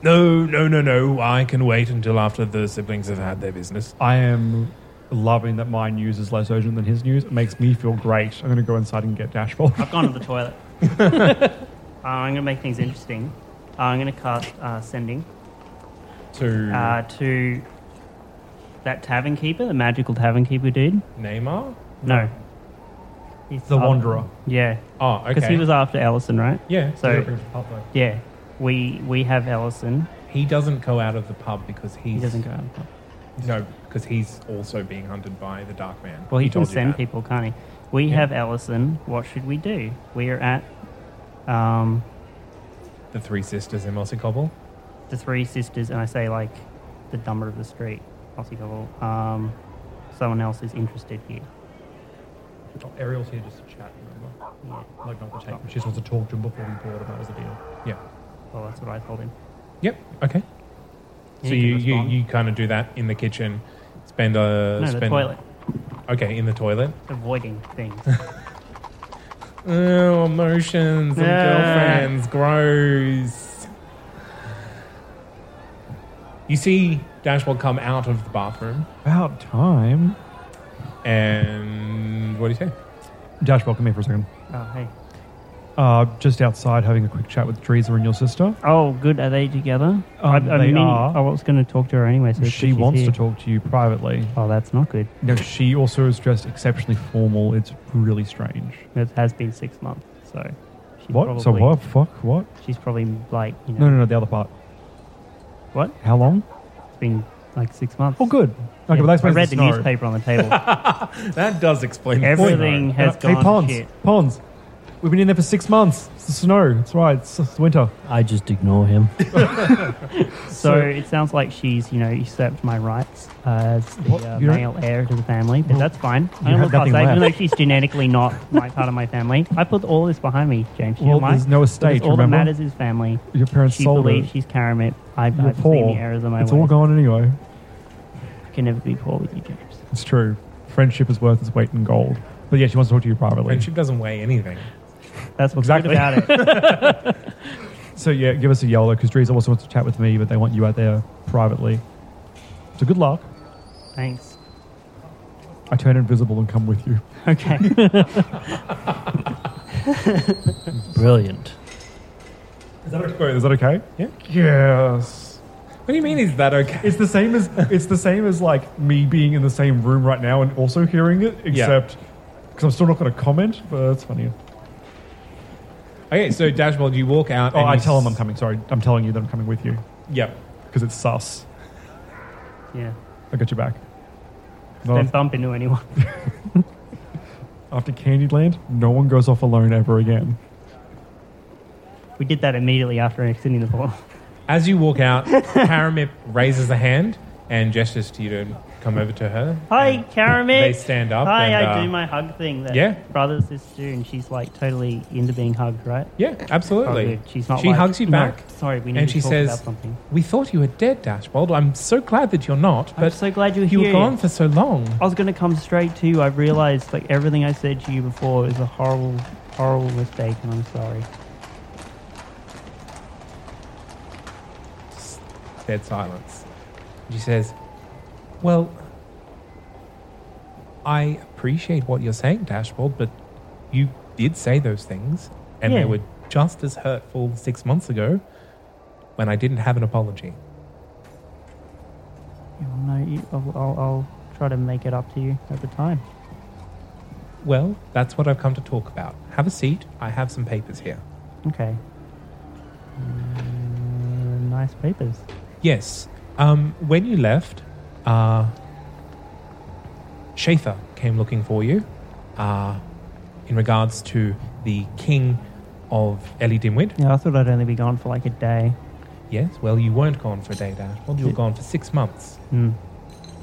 No, no, no, no. I can wait until after the siblings have had their business. I am loving that my news is less urgent than his news. It makes me feel great. I'm going to go inside and get Dashbold. I've gone to the toilet. uh, I'm going to make things interesting. Uh, I'm going to cast uh, sending To uh, to that tavern keeper, the magical tavern keeper dude. Neymar? No. He's The other- Wanderer. Yeah. Oh, Because okay. he was after Ellison, right? Yeah. So, yeah, we we have Ellison. He doesn't go out of the pub because he's. He doesn't go out of the pub. No, because he's also being hunted by the Dark Man. Well, he, can told you send that. people, can't he? We Yeah. have Ellison. What should we do? We are at um, The Three Sisters in Mossy Cobble. the Three Sisters, and I say like the number of the street, Mossy Cobble. Um, someone else is interested here. Oh, Ariel's here just to chat, remember? Yeah. Like, not to take. She just wants to talk to him before we board him. That was the deal. Yeah. Well, that's what I told him. Yep. Okay. He so can you, you, respond. you kind of do that in the kitchen. Spend a No, the spend, toilet. Okay, in the toilet. Avoiding things. Oh, emotions and Yeah. girlfriends. Gross. You see Dashbold come out of the bathroom, About time. and what do you say? Dashbold, welcome me for a second. oh, hey. Uh, just outside having a quick chat with Dreiser and your sister. Oh, good. Are they together? I, Um, they mean, are. I was going to talk to her anyway. So She she's wants here. to talk to you privately. Oh, that's not good. No, she also is dressed exceptionally formal. It's really strange. It has been six months, so she's What? Probably, so what? Fuck? What? She's probably like you know. No, no, no. The other part. What? How long? It's been like six months. Oh, good. Okay, Yeah, but that's I read the the newspaper on the table. That does explain the Everything has hey, gone Pons. shit. Pons. We've been in there for six months. It's the snow. It's right. It's, it's winter. I just ignore him. So it sounds like she's, you know, usurped my rights as the uh, You don't- male heir to the family, but Well, that's fine. I'm gonna have look past nothing that, even though left. she's genetically not my part of my family. I put all this behind me, James. You Well, know why? there's no estate, Because all remember? that matters is family. Your parents She sold believes it. she's Karamit. I've, You're I've seen the errors of my it's ways. all gone anyway. I can never be poor with you, James. It's true. Friendship is worth its weight in gold. But yeah, she wants to talk to you privately. Friendship doesn't weigh anything. That's what's Exactly. good about it. So yeah, give us a yellow because Dries also wants to chat with me, but they want you out there privately. So good luck. Thanks. I turn invisible and come with you. Okay. Brilliant. Is that okay? Is that okay? Yeah. Yes. What do you mean? Is that okay? It's the same as it's the same as like me being in the same room right now and also hearing it, except because I'm still not going to comment. But that's funny. Okay, so Dashbold, you walk out. Oh, and I you tell him I'm coming. Sorry, I'm telling you that I'm coming with you Yep. because it's sus. yeah. I got your back. Don't No, bump into anyone. after Candyland, no one goes off alone ever again. We did that immediately after exiting the portal. As you walk out, Karamip raises a hand and gestures to you to come over to her. Hi, Karamit. They stand up. Hi, and, I uh, do my hug thing that Yeah. brothers sister and she's like totally into being hugged, right? Yeah, Oh, absolutely. good. She's not. She like, hugs you "No, back. sorry, we need and to she talk says, about something. "We thought you were dead, Dashbold. I'm so glad that you're not. I'm But so glad you're you here. were gone for so long. I was going to come straight to you. I've realized like everything I said to you before was a horrible, horrible mistake, and I'm sorry. Dead silence. She says, "Well, I appreciate what you're saying, Dashbold, but you did say those things, and Yeah. they were just as hurtful six months ago when I didn't have an apology." You no, you, I'll, I'll, I'll try to make it up to you at the time. Well, that's what I've come to talk about. Have a seat. I have some papers here. Okay. Uh, nice papers. Yes. Um, when you left, uh, Shatha came looking for you uh, in regards to the king of Ellie Dimwid. Yeah, I thought I'd only be gone for like a day. Yes, well, you weren't gone for a day, Dash. Well, you were gone for six months. Hmm.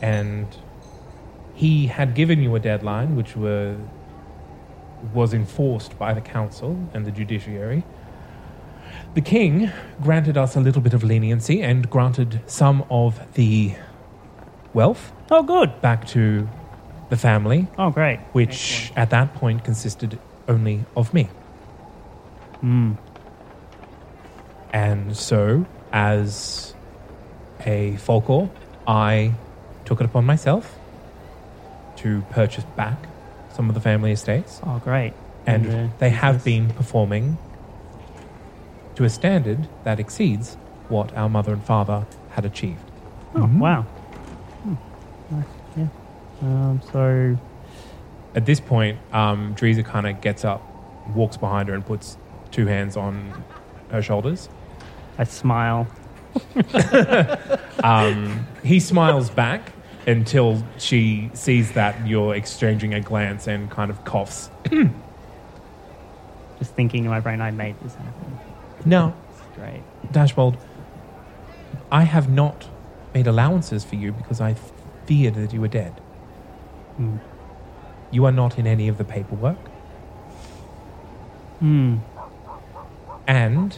And he had given you a deadline, which were, was enforced by the council and the judiciary. The king granted us a little bit of leniency and granted some of the wealth. Oh, good. Back to the family. Oh, great. Which at that point consisted only of me. Hmm. And so, as a Folkor, I took it upon myself to purchase back some of the family estates. Oh, great. And And, uh, they have been performing to a standard that exceeds what our mother and father had achieved. Oh, wow. Yeah. Um, so, At this point, um, kind of gets up, walks behind her, and puts two hands on her shoulders. I smile. um, he smiles back until she sees that you're exchanging a glance and kind of coughs. Just thinking in my brain, I made this happen. No. Great. Dashbold, I have not made allowances for you because I feared that you were dead. Hmm. You are not in any of the paperwork. Hmm. And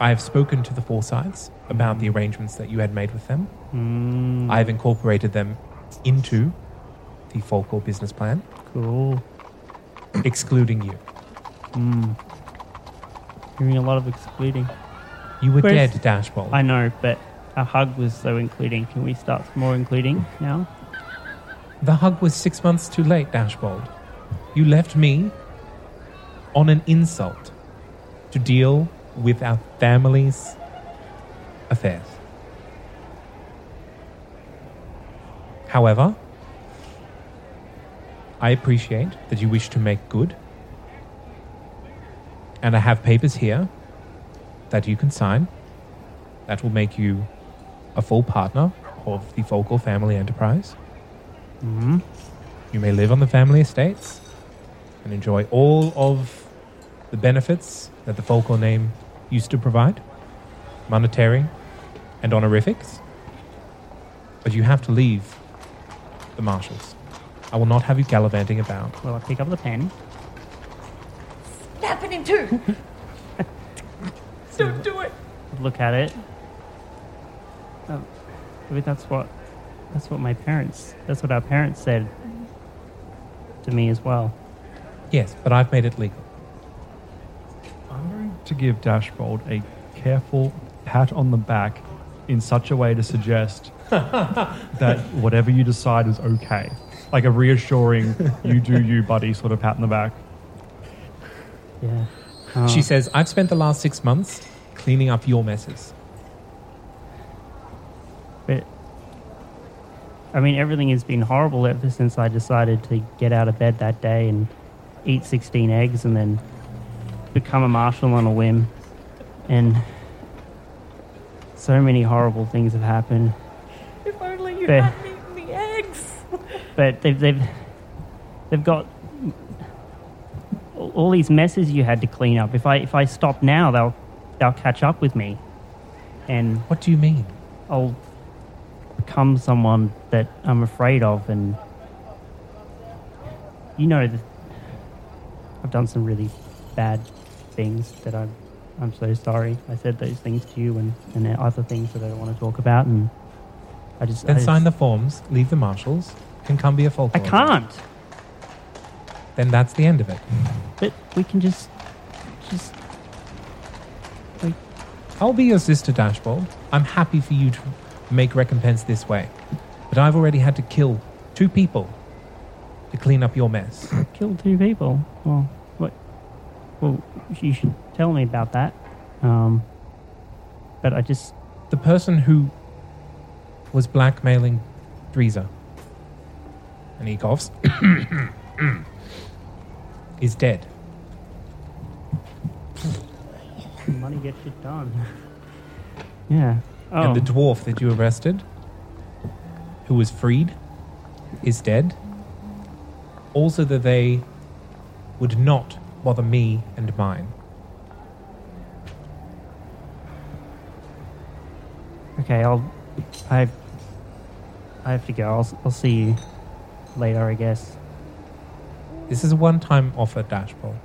I have spoken to the Forsyths about the arrangements that you had made with them. Hmm. I have incorporated them into the Folkor business plan, Cool. excluding you. Hmm. Hearing a lot of excluding. You were Where's- dead, Dashbold. I know, but a hug was so including. Can we start more including now? The hug was six months too late, Dashbold. You left me on an insult to deal with our family's affairs. However, I appreciate that you wish to make good, and I have papers here that you can sign that will make you a full partner of the Folkor family enterprise. Mm-hmm. You may live on the family estates and enjoy all of the benefits that the Folkor name used to provide monetary and honorifics. But you have to leave the marshals. I will not have you gallivanting about. Well, I pick up the pen. Snap it in two. Don't do it. Look at it. Oh, I mean, that's what that's what my parents. That's what our parents said to me as well. Yes, but I've made it legal. I'm going to give Dashbold a careful pat on the back in such a way to suggest that whatever you decide is okay. Like a reassuring, you do you, buddy, sort of pat on the back. Yeah. She uh, says, I've spent the last six months cleaning up your messes. I mean, everything has been horrible ever since I decided to get out of bed that day and eat 16 eggs and then become a marshal on a whim. And so many horrible things have happened. If only you But- hadn't eaten the eggs. But they've they've they've got all all these messes you had to clean up. If I if I stop now, they'll they'll catch up with me. And what do you mean? I'll become someone that I'm afraid of, and you know I've done some really bad things that I'm I'm so sorry. I said those things to you, and and there are other things that I don't want to talk about, and I just Then I sign the forms, leave the marshals, and come be a Folkor. I can't. Then that's the end of it. But we can just just like I'll be your sister, Dashbold. I'm happy for you to make recompense this way. But I've already had to kill two people to clean up your mess. kill two people. Well, what? Well, you should tell me about that. Um, but I just The person who was blackmailing Dreeza. and he coughs, is dead. Money gets shit done. Yeah. Oh. And the oh. dwarf that you arrested, who was freed, is dead. Also, that they would not bother me and mine. Okay, I'll. I. I have to go. I'll, I'll see you later, I guess. This is a one time offer, Dashbold.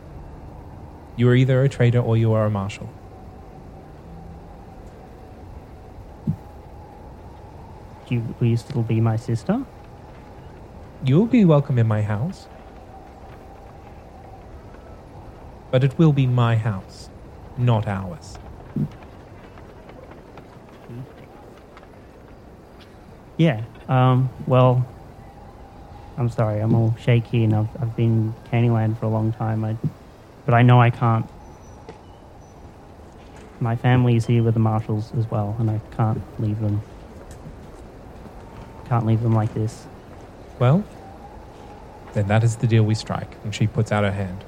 You are either a trader or you are a marshal. Do you, will you still be my sister? You will be welcome in my house. But it will be my house, not ours. Yeah. Um. Well. I'm sorry. I'm all shaky, and I've I've been Candyland for a long time. I, but I know I can't. My family is here with the marshals as well, and I can't leave them. Can't leave them like this. Well, then that is the deal we strike. And she puts out her hand.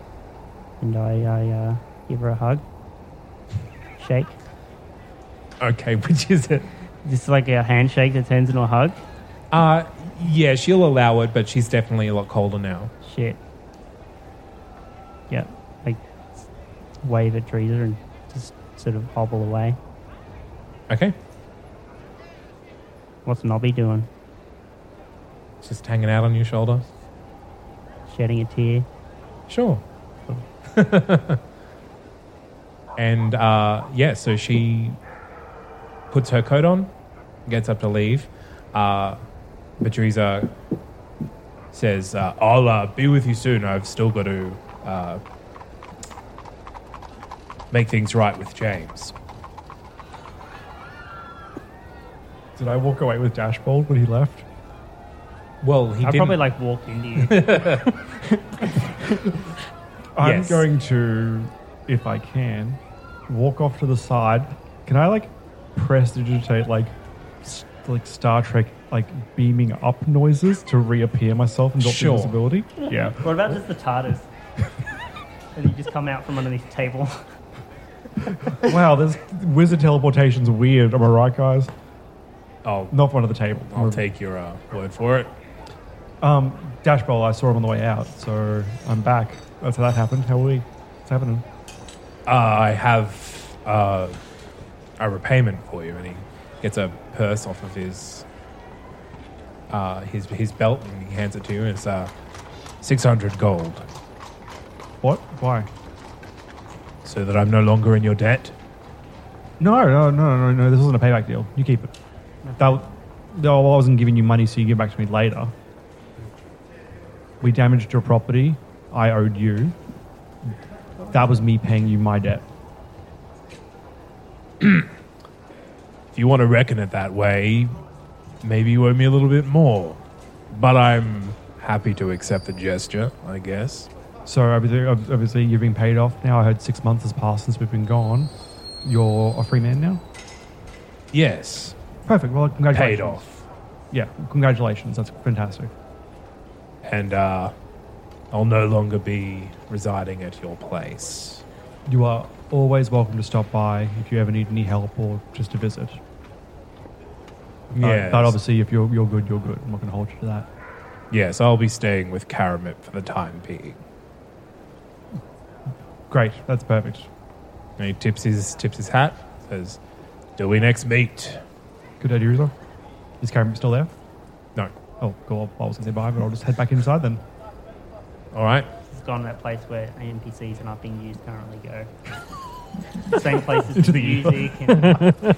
And I I uh, give her a hug. Shake. Okay, which is it? Just like a handshake that turns into a hug. Uh, yeah, she'll allow it, but she's definitely a lot colder now. Shit. Yep. I wave at Teresa and just sort of hobble away. Okay. What's Nobby doing? Just hanging out on your shoulder. Shedding a tear. Sure. and uh, yeah, so she puts her coat on, gets up to leave. Uh, Teresa says, uh, I'll uh, be with you soon. I've still got to uh, make things right with James. Did I walk away with Dashbold when he left? Well, he I didn't. probably like walked into you. I'm Yes. going to, if I can, walk off to the side. Can I like prestidigitate like s- like Star Trek like beaming up noises to reappear myself and drop Sure. invisibility? Yeah. what about just the TARDIS? and you just come out from underneath the table. wow, this wizard teleportation's weird. Am I right, guys? Oh, Not one of the table. I'll take your uh, word for it. Um, Dashbold, I saw him on the way out, so I'm back. That's how that happened. How are we? What's happening? Uh, I have uh, a repayment for you, and he gets a purse off of his uh, his his belt, and he hands it to you. And it's uh, six hundred gold, What? Why? so that I'm no longer in your debt. No, no, no, no, no. This wasn't a payback deal. You keep it. That, no, I wasn't giving you money, so you give it back to me later. We damaged your property. I owed you. That was me paying you my debt. If you want to reckon it that way, maybe you owe me a little bit more. But I'm happy to accept the gesture, I guess. So obviously, obviously you've been paid off now. I heard six months has passed since we've been gone. You're a free man now. Yes, Perfect. Well, congratulations. paid off. Yeah, congratulations. That's fantastic. And uh, I'll no longer be residing at your place. You are always welcome to stop by if you ever need any help or just a visit. But- Yes. But obviously, if you're, you're good, you're good. I'm not going to hold you to that. Yes, I'll be staying with Karamit for the time being. Great. That's perfect. And he tips his tips his hat, says, "Till we next meet." Good idea, Rizzo. Is Karen still there? No. Oh, cool. I was going to say bye, but I'll just head back inside then. All right. It's gone to that place where NPCs are not being used currently go. Same places Into with the music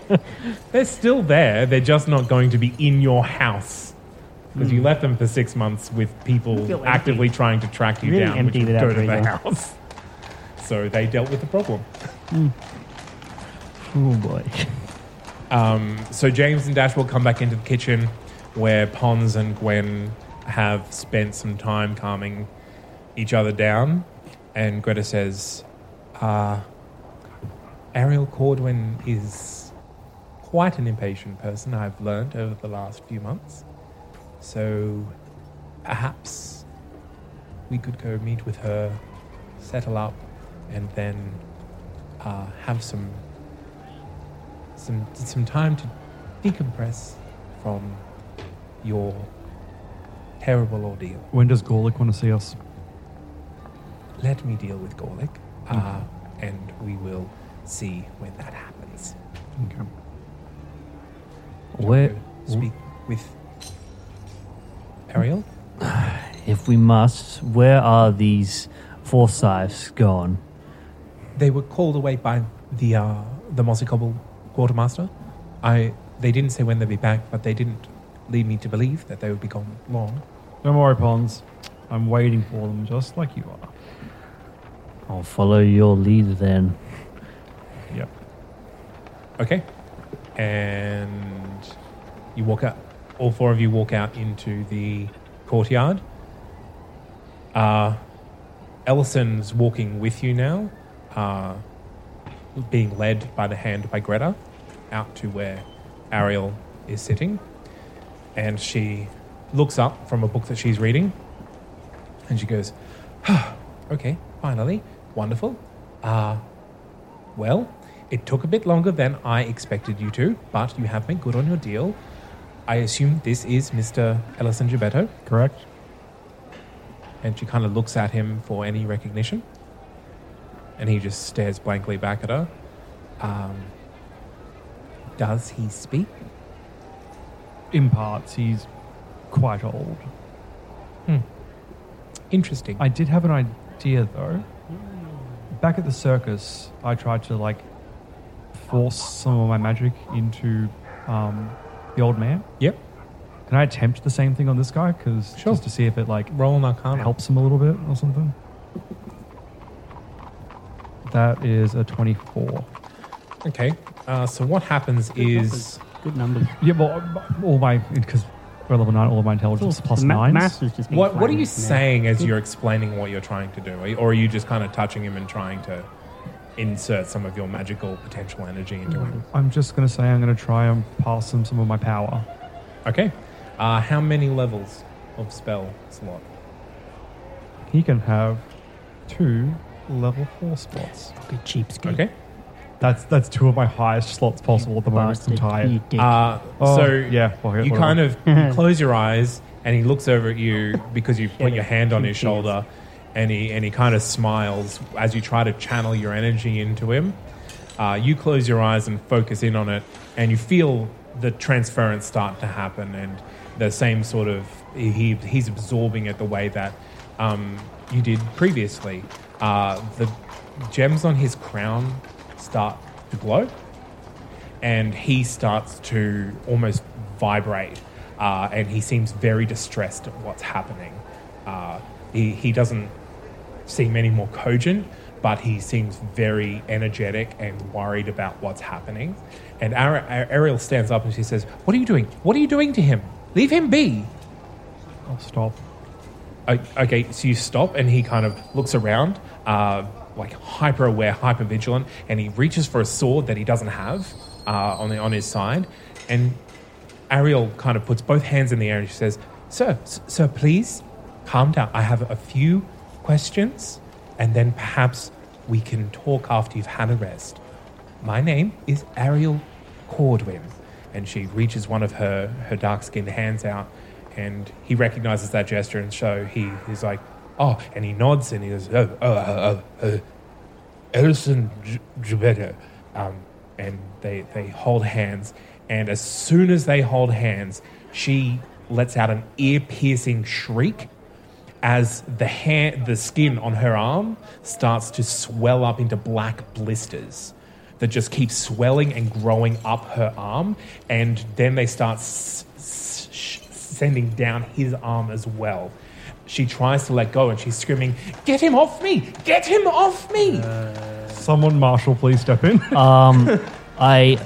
and They're still there. They're just not going to be in your house because you left them for six months with people Feel empty. actively trying to track you Really down, empty which would without go to the Teresa. house. So they dealt with the problem. Oh boy. Um, so James and Dash will come back into the kitchen where Pons and Gwen have spent some time calming each other down. And Greta says, uh, Ariel Cordwin is quite an impatient person, I've learned over the last few months. So perhaps we could go meet with her, settle up, and then uh, have some some some time to decompress from your terrible ordeal. When does Gorlick want to see us? Let me deal with Gorlick, uh, and we will see when that happens. Okay. Where, Speak with Ariel. if we must, where are these Forsyths gone? They were called away by the uh, the Mossy Cobble quartermaster. I they didn't say when they'd be back, but they didn't lead me to believe that they would be gone long. Don't worry, Pons. I'm waiting for them just like you are. I'll follow your lead then. Yep. Okay. And you walk out. All four of you walk out into the courtyard. Uh, Ellison's walking with you now, uh, being led by the hand by Greta out to where Ariel is sitting. And she looks up from a book that she's reading and she goes, oh, Okay, finally. Wonderful. Uh, well, it took a bit longer than I expected you to, but you have been good on your deal. I assume this is Mr. Ellison Gebetto. Correct. And she kind of looks at him for any recognition. And he just stares blankly back at her. Um, does he speak? In parts, he's quite old. Hmm. Interesting. I did have an idea though. Back at the circus, I tried to like force some of my magic into um, the old man. Yep. Can I attempt the same thing on this guy? Because Sure. just to see if it like Roll an arcana. helps him a little bit or something. That is a twenty-four. Okay. Uh, so what happens is. Good numbers. Yeah, well, all my because we're level nine, all of my intelligence is plus Ma- nine. Maths was just being What, what are you there. saying as you're explaining what you're trying to do? Are you- Or are you just kind of touching him and trying to insert some of your magical potential energy into him? I'm just gonna say I'm gonna try and pass him some of my power. Okay. Uh, how many levels of spell slot? He can have two level four spots. Good cheapskate. Okay. That's that's two of my highest slots possible at the moment. Bastard. I'm tired. You dick. Uh, Oh, so yeah, well, you whatever. kind of you close your eyes and he looks over at you because you put your hand on his shoulder and he and he kind of smiles as you try to channel your energy into him. Uh, you close your eyes and focus in on it, and you feel the transference start to happen, and the same sort of he he's absorbing it the way that um, you did previously. Uh, the gems on his crown start to glow, and he starts to almost vibrate, uh, and he seems very distressed at what's happening. Uh, he, he doesn't seem any more cogent, but he seems very energetic and worried about what's happening. And Ar- Ar- Ariel stands up and she says, What are you doing? What are you doing to him? Leave him be. I'll stop. O- Okay, so you stop, and he kind of looks around, uh, like hyper aware, hyper vigilant, and he reaches for a sword that he doesn't have uh, on the, on his side. And Ariel kind of puts both hands in the air and she says, "Sir, s- sir, please calm down. I have a few questions, and then perhaps we can talk after you've had a rest. My name is Ariel Cordwin." And she reaches one of her her dark skinned hands out, and he recognizes that gesture, and so he is like, "Oh," and he nods and he goes, "Oh, oh, oh, oh, Ellison J- Gebetto." Um, and they, they hold hands. And as soon as they hold hands, she lets out an ear piercing shriek as the, hair, the skin on her arm starts to swell up into black blisters that just keep swelling and growing up her arm. And then they start s- s- sending down his arm as well. She tries to let go and she's screaming, Get him off me! Get him off me! Someone, Marshall, please step in. Um, I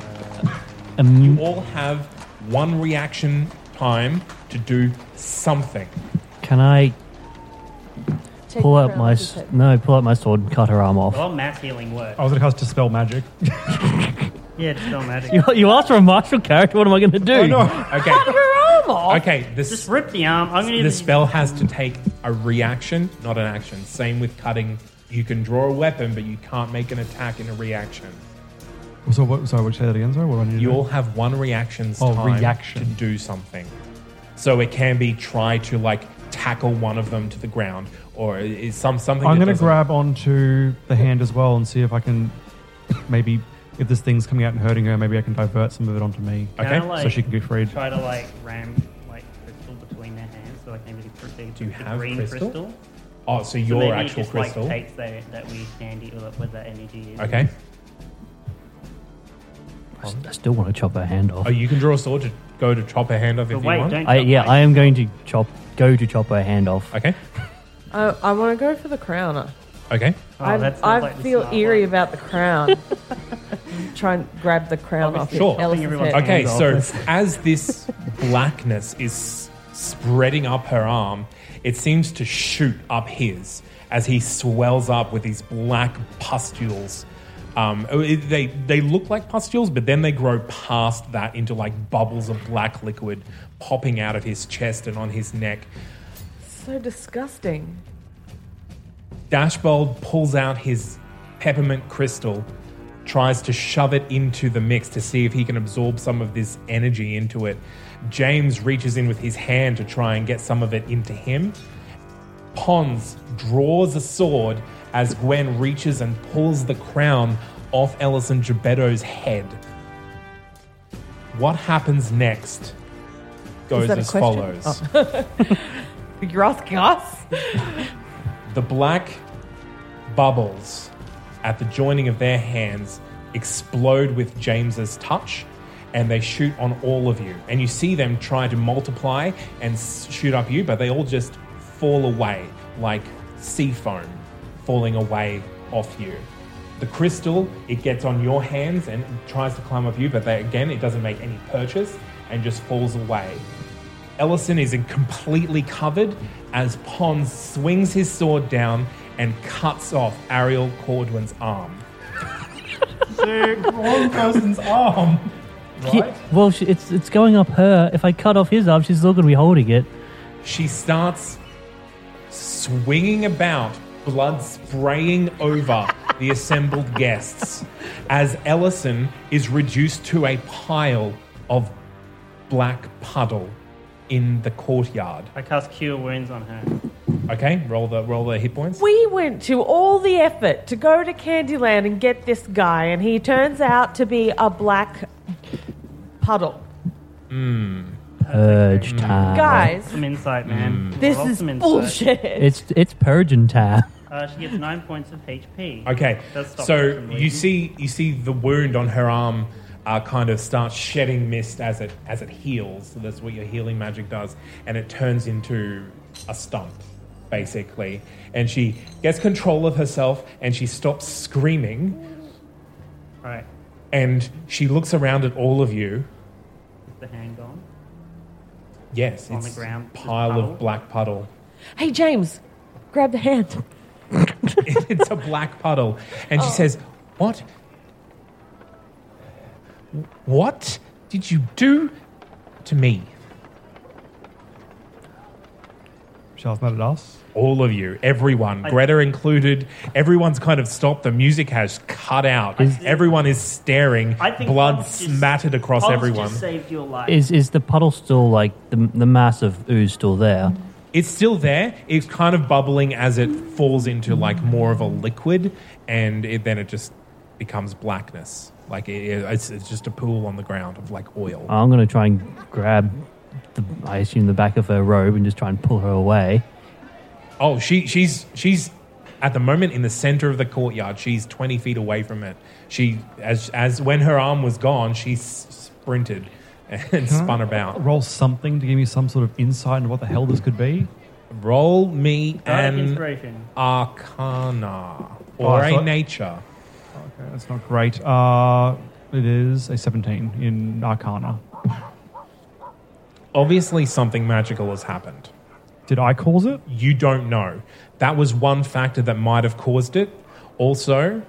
am. You all have one reaction time to do something. Can I Take pull the out crown my off s- no? Pull out my sword and cut her arm off. Well, mass healing works. I was gonna cast dispel magic. Yeah, Yeah, dispel magic. You, you asked for a martial character. What am I going to do? Oh, no. Okay. Cut her arm off. Okay. This Just rip the arm. I'm going the to. spell has to take a reaction, not an action. Same with cutting. You can draw a weapon, but you can't make an attack in a reaction. So what? Sorry, what? Say that again. Sorry, what do I need to You do? all have one reaction's Oh, time reaction. to do something. So it can be try to like tackle one of them to the ground, or is some something. I'm that going to doesn't- grab onto the hand as well and see if I can maybe if this thing's coming out and hurting her, maybe I can divert some of it onto me. Can I, like, so she can get freed. Try to like ram like crystal between their hands, so like maybe the, cr- the, you the have green crystal? Oh, so So your maybe it actual just, crystal. Like, takes that that weird candy or where that energy is. Okay. I s- I still want to chop her hand off. Oh, you can draw a sword to go to chop her hand off if But you want. don't I, yeah, I am going to chop. Go to chop her hand off. Okay. I, I want to go for the crowner. Okay. Oh, I, that's I like the feel smart eerie one. about the crown. Try and grab the crown off Sure. Ellis's everyone's head. Okay, so as this blackness is spreading up her arm, it seems to shoot up his as he swells up with these black pustules. Um, it- they they look like pustules, but then they grow past that into like bubbles of black liquid popping out of his chest and on his neck. So disgusting. Dashbold pulls out his peppermint crystal, tries to shove it into the mix to see if he can absorb some of this energy into it. James reaches in with his hand to try and get some of it into him. Pons draws a sword as Gwen reaches and pulls the crown off Ellison Gebetto's head. What happens next goes as question? follows. Oh. You're asking us? The black bubbles at the joining of their hands explode with James's touch and they shoot on all of you. And you see them try to multiply and shoot up you, but they all just fall away like sea foam falling away off you. The crystal, it gets on your hands and tries to climb up you, but they, again, it doesn't make any purchase and just falls away. Ellison is completely covered as Pons swings his sword down and cuts off Ariel Cordwin's arm. One person's arm. Yeah, well, she, it's it's going up her. If I cut off his arm, she's still going to be holding it. She starts swinging about, blood spraying over the assembled guests as Ellison is reduced to a pile of black puddle in the courtyard. I cast Cure Wounds on her. Okay, roll the roll the hit points. We went to all the effort to go to Candyland and get this guy, and he turns out to be a black puddle. Hmm. Purge hmm. time. Guys, Some insight, man. Hmm. this Roll is some insight. bullshit. It's it's purging time. Uh, she gets nine points of HP. Okay, Does stop her so from you bleeding. see you see the wound on her arm uh, kind of starts shedding mist as it as it heals. So that's what your healing magic does, and it turns into a stump, basically. And she gets control of herself, and she stops screaming, Right. and she looks around at all of you. Is the hand gone? Yes, On it's the ground, pile of black puddle. Hey, James, grab the hand. it's a black puddle. And she Oh. says, What? What did you do to me? Michelle's mad at us. All of you, everyone, I- Greta included, everyone's kind of stopped. The music has cut out. everyone is staring, I think blood Pons just- smattered across Pons everyone. just saved your life. Is is the puddle still like the the mass of ooze still there? It's still there. It's kind of bubbling as it falls into like more of a liquid, and it, then it just becomes blackness. Like it, it's, it's just a pool on the ground of like oil. I'm going to try and grab the I assume the back of her robe and just try and pull her away. Oh, she she's she's at the moment in the center of the courtyard. She's twenty feet away from it. She as as when her arm was gone, she s- sprinted and Can spun I about. Roll something to give me some sort of insight into what the hell this could be. Roll me Bardic an inspiration. arcana Oh, or I a thought- nature. Okay, that's not great. Uh, it is a 17 in Arcana. Obviously, something magical has happened. Did I cause it? You don't know. That was one factor that might have caused it. Also,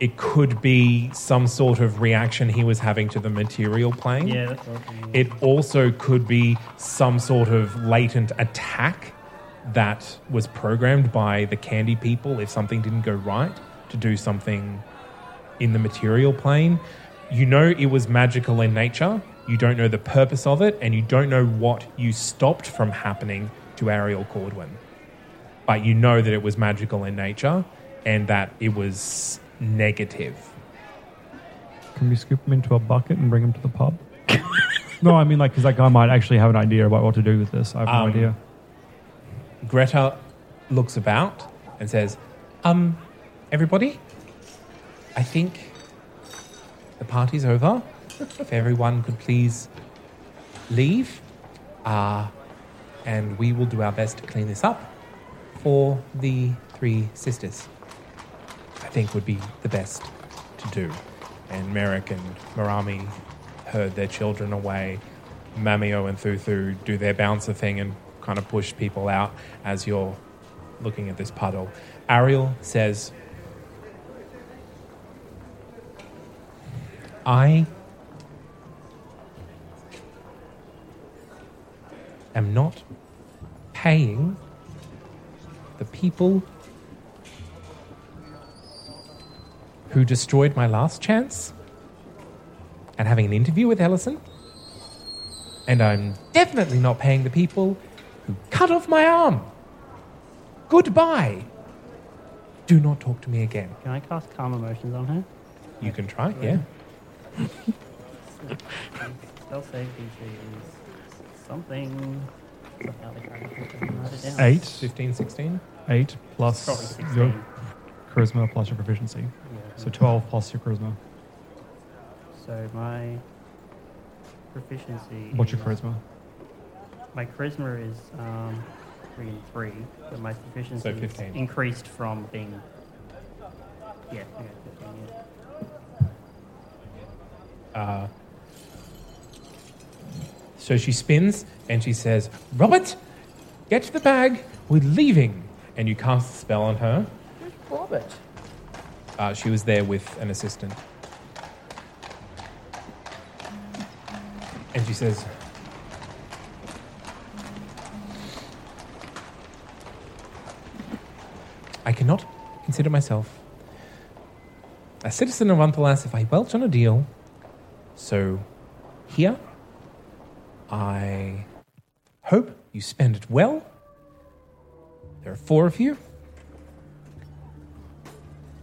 it could be some sort of reaction he was having to the material plane. Yeah, that's what I was thinking. It also could be some sort of latent attack that was programmed by the candy people if something didn't go right to do something in the material plane. You know it was magical in nature, you don't know the purpose of it, and you don't know what you stopped from happening to Ariel Cordwin. But you know that it was magical in nature and that it was negative. Can we scoop him into a bucket and bring him to the pub? no, I mean like because that guy might actually have an idea about what to do with this. I have no Um, idea. Greta looks about and says, Um, everybody, I think the party's over. if everyone could please leave, uh, and we will do our best to clean this up for the three sisters. I think would be the best to do. And Merrick and Marami herd their children away. Mamio and Thuthu do their bouncer thing and kind of push people out as you're looking at this puddle. Ariel says, I am not paying the people who destroyed my last chance and having an interview with Ellison. And I'm definitely not paying the people who cut off my arm. Goodbye. Do not talk to me again. Can I cast calm emotions on her? You can try, yeah. Spell save DC is something. Without the character, I can write it down. Eight. 15, 16? Eight plus Probably 16. your charisma plus your proficiency. So 12 plus your charisma. So my proficiency. What's your is- charisma? My charisma is um, three and three, but my proficiency So is 15. increased from being. Yeah, okay, 15, yeah. Uh, so she spins and she says, Robert, get the bag. We're leaving. And you cast a spell on her. Robert. Uh, she was there with an assistant. And she says, I cannot consider myself a citizen of Unthalas if I welch on a deal. So here, I hope you spend it well. There are four of you.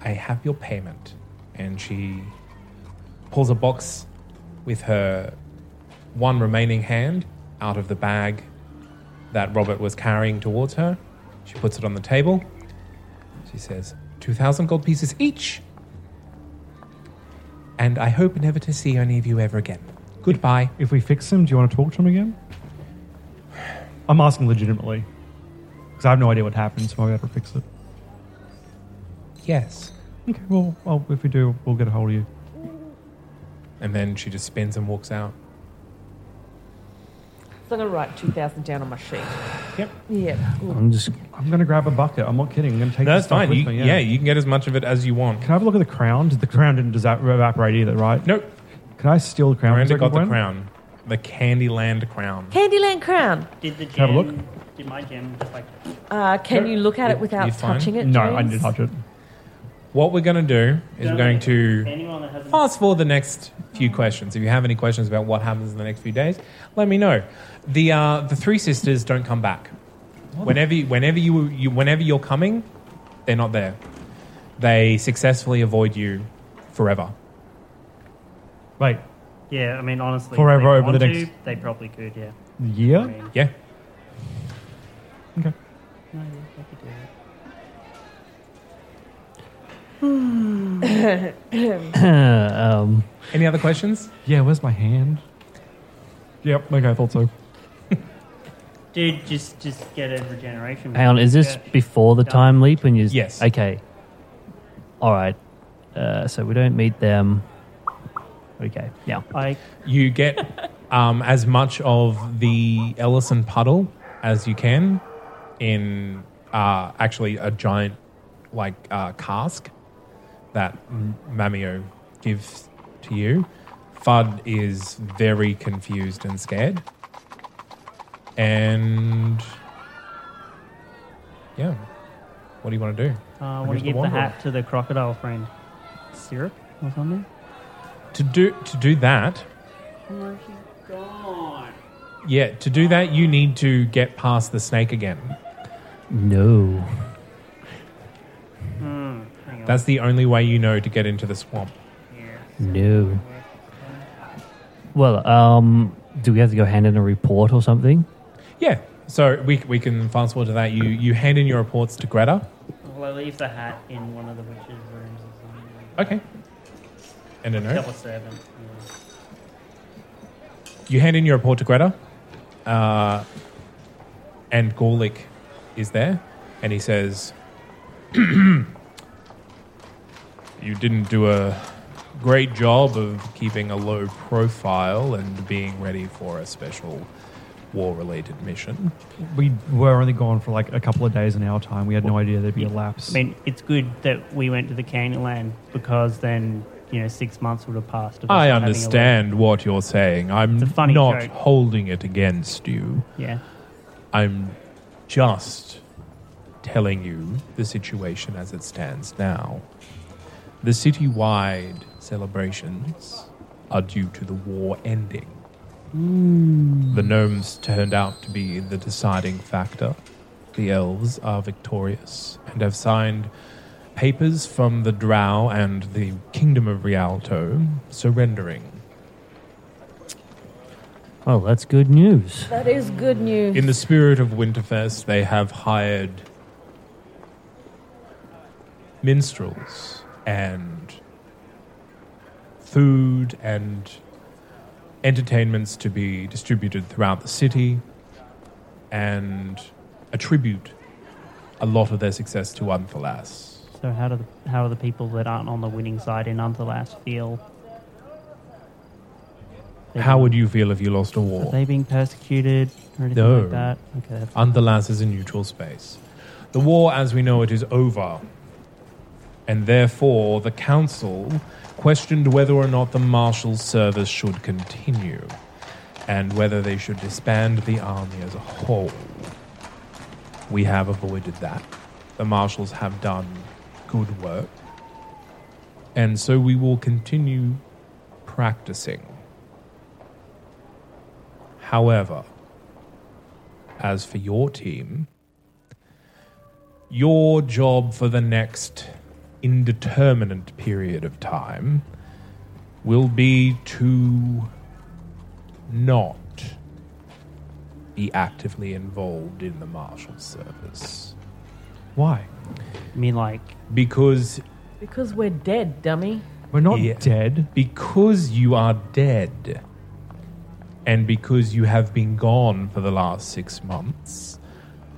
I have your payment. And she pulls a box with her one remaining hand out of the bag that Robert was carrying towards her. She puts it on the table. She says, 2,000 gold pieces each. And I hope never to see any of you ever again. Goodbye. If we fix him, do you want to talk to him again? I'm asking legitimately. Because I have no idea what happened, so I got to fix it. Yes. Okay, well, well, if we do, we'll get a hold of you. And then she just spins and walks out. So I'm going to write 2,000 down on my sheet. Yep. Yeah. I'm just. I'm going to grab a bucket. I'm not kidding. I'm going to take That's this stuff fine. with You, me. yeah. you can get as much of it as you want. Can I have a look at the crown? Did the crown didn't disa- evaporate either, right? Nope. Can I steal the crown? for Miranda got the point? crown. The Candyland crown. Candyland crown. Did the gem? Have a look. gem? Did my gem just like? Uh, can No, you look at you- it without you're fine. touching it? No, I James? didn't touch it. What we're going to do is we're going to Anyone that hasn't. fast forward the next few questions. If you have any questions about what happens in the next few days, let me know. The uh, the three sisters don't come back. Whenever you, whenever you, you whenever you're coming, they're not there. They successfully avoid you forever. Wait, Yeah, I mean honestly, if Forever they over want the to, next- They probably could. Yeah. yeah? I mean, Yeah. Okay. Um, Any other questions? Yeah, where's my hand? Yep, okay, I thought so. Dude, just just get a regeneration. hang on, is this Yeah. before the time leap? And you Yes. Okay. All right. Uh, so we don't meet them. Okay. Yeah. I You get um, as much of the Ellison puddle as you can in uh, actually a giant like uh, cask that M- Mamio gives to you. Fudd is very confused and scared. And yeah, what do you want to do? Uh, I want to give the Wanderer. hat to the crocodile friend. Syrup or something? To do to do that, Where's she gone? yeah, to do that you need to get past the snake again. No. That's the only way you know to get into the swamp. No. Well, um, do we have to go hand in a report or something? Yeah. So we, we can fast forward to that. You you hand in your reports to Greta. Well, I leave the hat in one of the witches' rooms or something. Okay. And a Tell note. a servant. You hand in your report to Greta. Uh, and Gorlick is there. And he says, You didn't do a great job of keeping a low profile and being ready for a special war related mission. We were only gone for like a couple of days in our time. We had no idea there'd be a lapse. I mean, it's good that we went to the Candyland because then, you know, six months would have passed. of us I not having a understand what you're saying. I'm It's a funny not joke. holding it against you. Yeah. I'm just telling you the situation as it stands now. The city-wide celebrations are due to the war ending. Hmm. The gnomes turned out to be the deciding factor. The elves are victorious and have signed papers from the Drow and the Kingdom of Rialto surrendering. Oh, that's good news. That is good news. In the spirit of Winterfest, they have hired minstrels and food and entertainments to be distributed throughout the city and attribute a lot of their success to Unthalas. So how do the how do the people that aren't on the winning side in Unthalas feel? How would you feel if you lost a war? Are they being persecuted or anything No. like that? Okay. That's is a neutral space. The war, as we know it, is over. And therefore, the council questioned whether or not the marshal's service should continue, and whether they should disband the army as a whole. We have avoided that. The marshals have done good work. And so we will continue practicing. However, as for your team, your job for the next indeterminate period of time will be to not be actively involved in the marshal service. Why? I mean, like, Because Because we're dead, dummy. We're not Yeah. dead. because you are dead and because you have been gone for the last six months,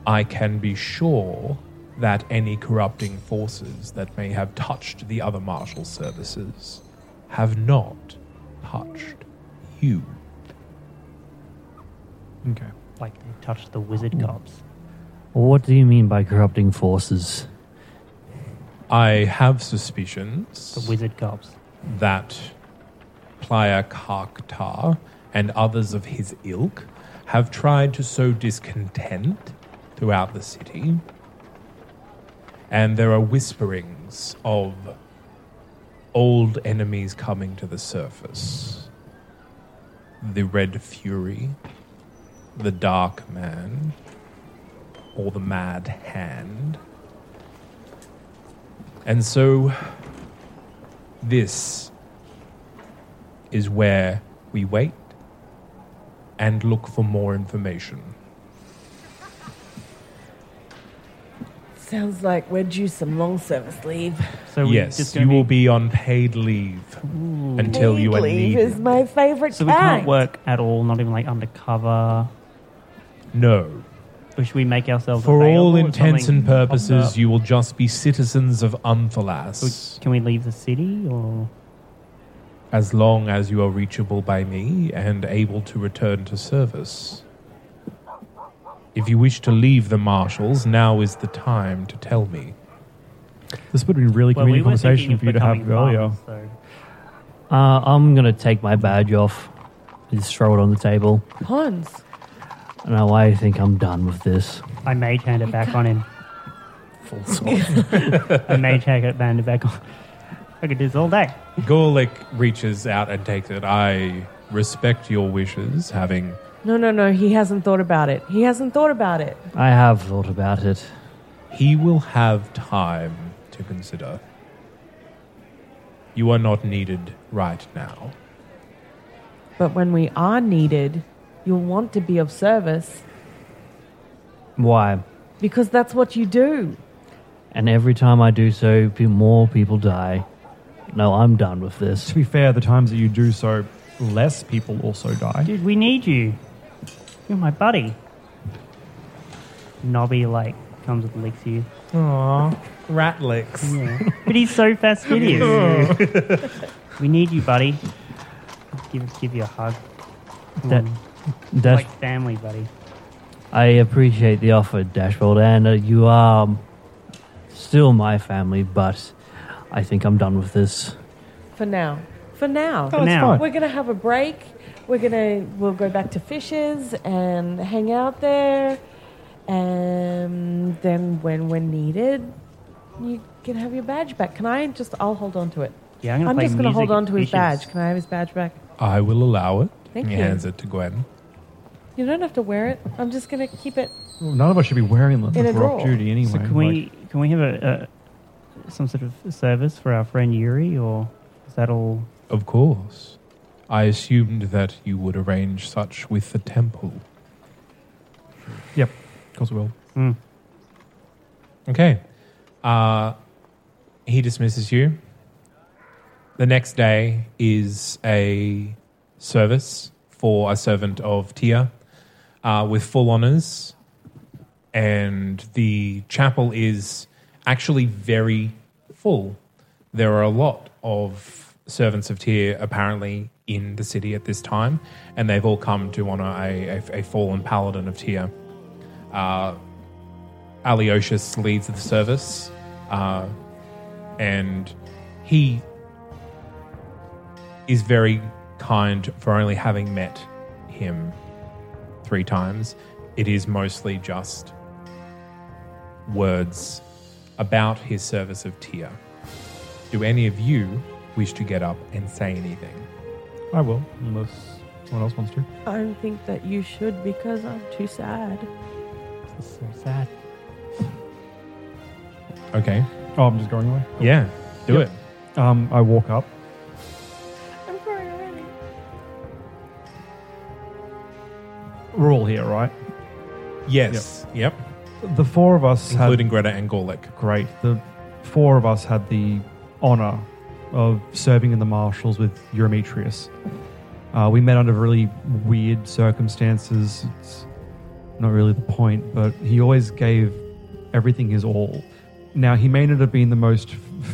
I can be sure that any corrupting forces that may have touched the other marshal services have not touched you. Okay. like they touched the wizard hmm. cops. What do you mean by corrupting forces? I have suspicions The wizard cops. that Playa Karktar and others of his ilk have tried to sow discontent throughout the city. And there are whisperings of old enemies coming to the surface. The Red Fury, the Dark Man, or the Mad Hand. And so, this is where we wait and look for more information. Sounds like we're due some long service leave. So we yes, just you gonna will be, be on paid leave until you are leave needed. is my favorite so we kind. can't work at all. Not even like undercover. No. Or should we make ourselves For all if intents something and pops purposes, up? you will just be citizens of Unthalas. Can we leave the city or? as long as you are reachable by me and able to return to service. If you wish to leave the marshals, now is the time to tell me. This would be been really Well, we convenient were conversation for you to have becoming earlier. so Uh, I'm gonna take my badge off, just throw it on the table. Pons. No, I think I'm done with this. I mage hand it back on him. Full stop. I mage hand it hand it back on. I could do this all day. Gorlick reaches out and takes it. I respect your wishes, having No, no, no. He hasn't thought about it. He hasn't thought about it. I have thought about it. He will have time to consider. You are not needed right now. But when we are needed, you'll want to be of service Why? because that's what you do. And every time I do so, pe- more people die. No, I'm done with this. To be fair, the times that you do so, less people also die. Dude, we need you. You're my buddy. Nobby like comes and licks you. Aww, rat licks. Yeah. but he's so fastidious. we need you, buddy. Give give you a hug. That- on. Dash, like family, buddy. I appreciate the offer, Dashbold, and uh, you are still my family, but I think I'm done with this. For now. For now. For now. We're gonna have a break. We're gonna we'll go back to fishes and hang out there. And then when we're needed, you can have your badge back. Can I just I'll hold on to it. Yeah, I'm gonna I'm play just gonna hold music on to his fishes. badge. Can I have his badge back? I will allow it. Thank he you. hands it to Gwen. You don't have to wear it. I'm just gonna keep it Well, None of us should be wearing them In a if we're off drawer. duty anyway. So can we can we have a, a some sort of service for our friend Yuri, or is that all? Of course. I assumed that you would arrange such with the temple. Yep, of course we will. Hmm. Okay. Uh, he dismisses you. The next day is a service for a servant of Tyr uh, with full honors. And the chapel is actually very full. There are a lot of servants of Tyr apparently in the city at this time, and they've all come to honor a, a, a fallen paladin of Tyr. Uh, Alyosius leads the service, uh, and he is very kind for only having met him three times. It is mostly just words about his service of Tyr. Do any of you wish to get up and say anything? I will, unless someone else wants to. I think that you should because I'm too sad. So sad. Okay. Oh, I'm just going away. Yeah, do Yep. Um, I walk up. I'm crying already. We're all here, right? Yes. Yep. The four of us had Including Greta and Gorlick. great. The four of us had the honor of serving in the marshals with Eurometrius. Uh, we met under really weird circumstances. It's not really the point, but he always gave everything his all. Now, he may not have been the most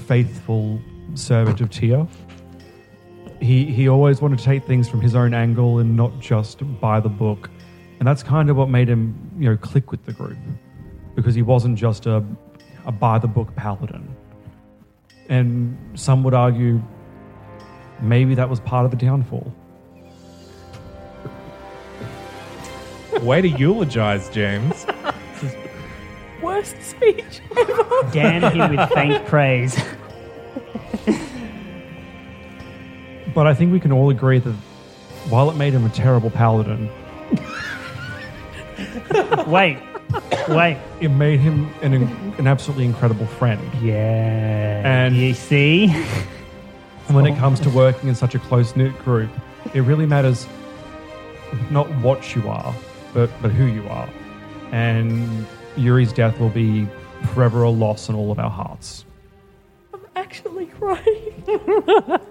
faithful servant of Tyr. He, he always wanted to take things from his own angle and not just by the book. And that's kind of what made him, you know, click with the group. Because he wasn't just a, a by the book paladin. And some would argue maybe that was part of the downfall. Way to eulogize, James. Worst speech ever. Damn him with faint praise. But I think we can all agree that while it made him a terrible paladin, wait, wait. it made him an, an absolutely incredible friend. Yeah. And- you see, when it comes to working in such a close knit group, it really matters not what you are, but, but who you are. And Yuri's death will be forever a loss in all of our hearts. I'm actually crying. Thank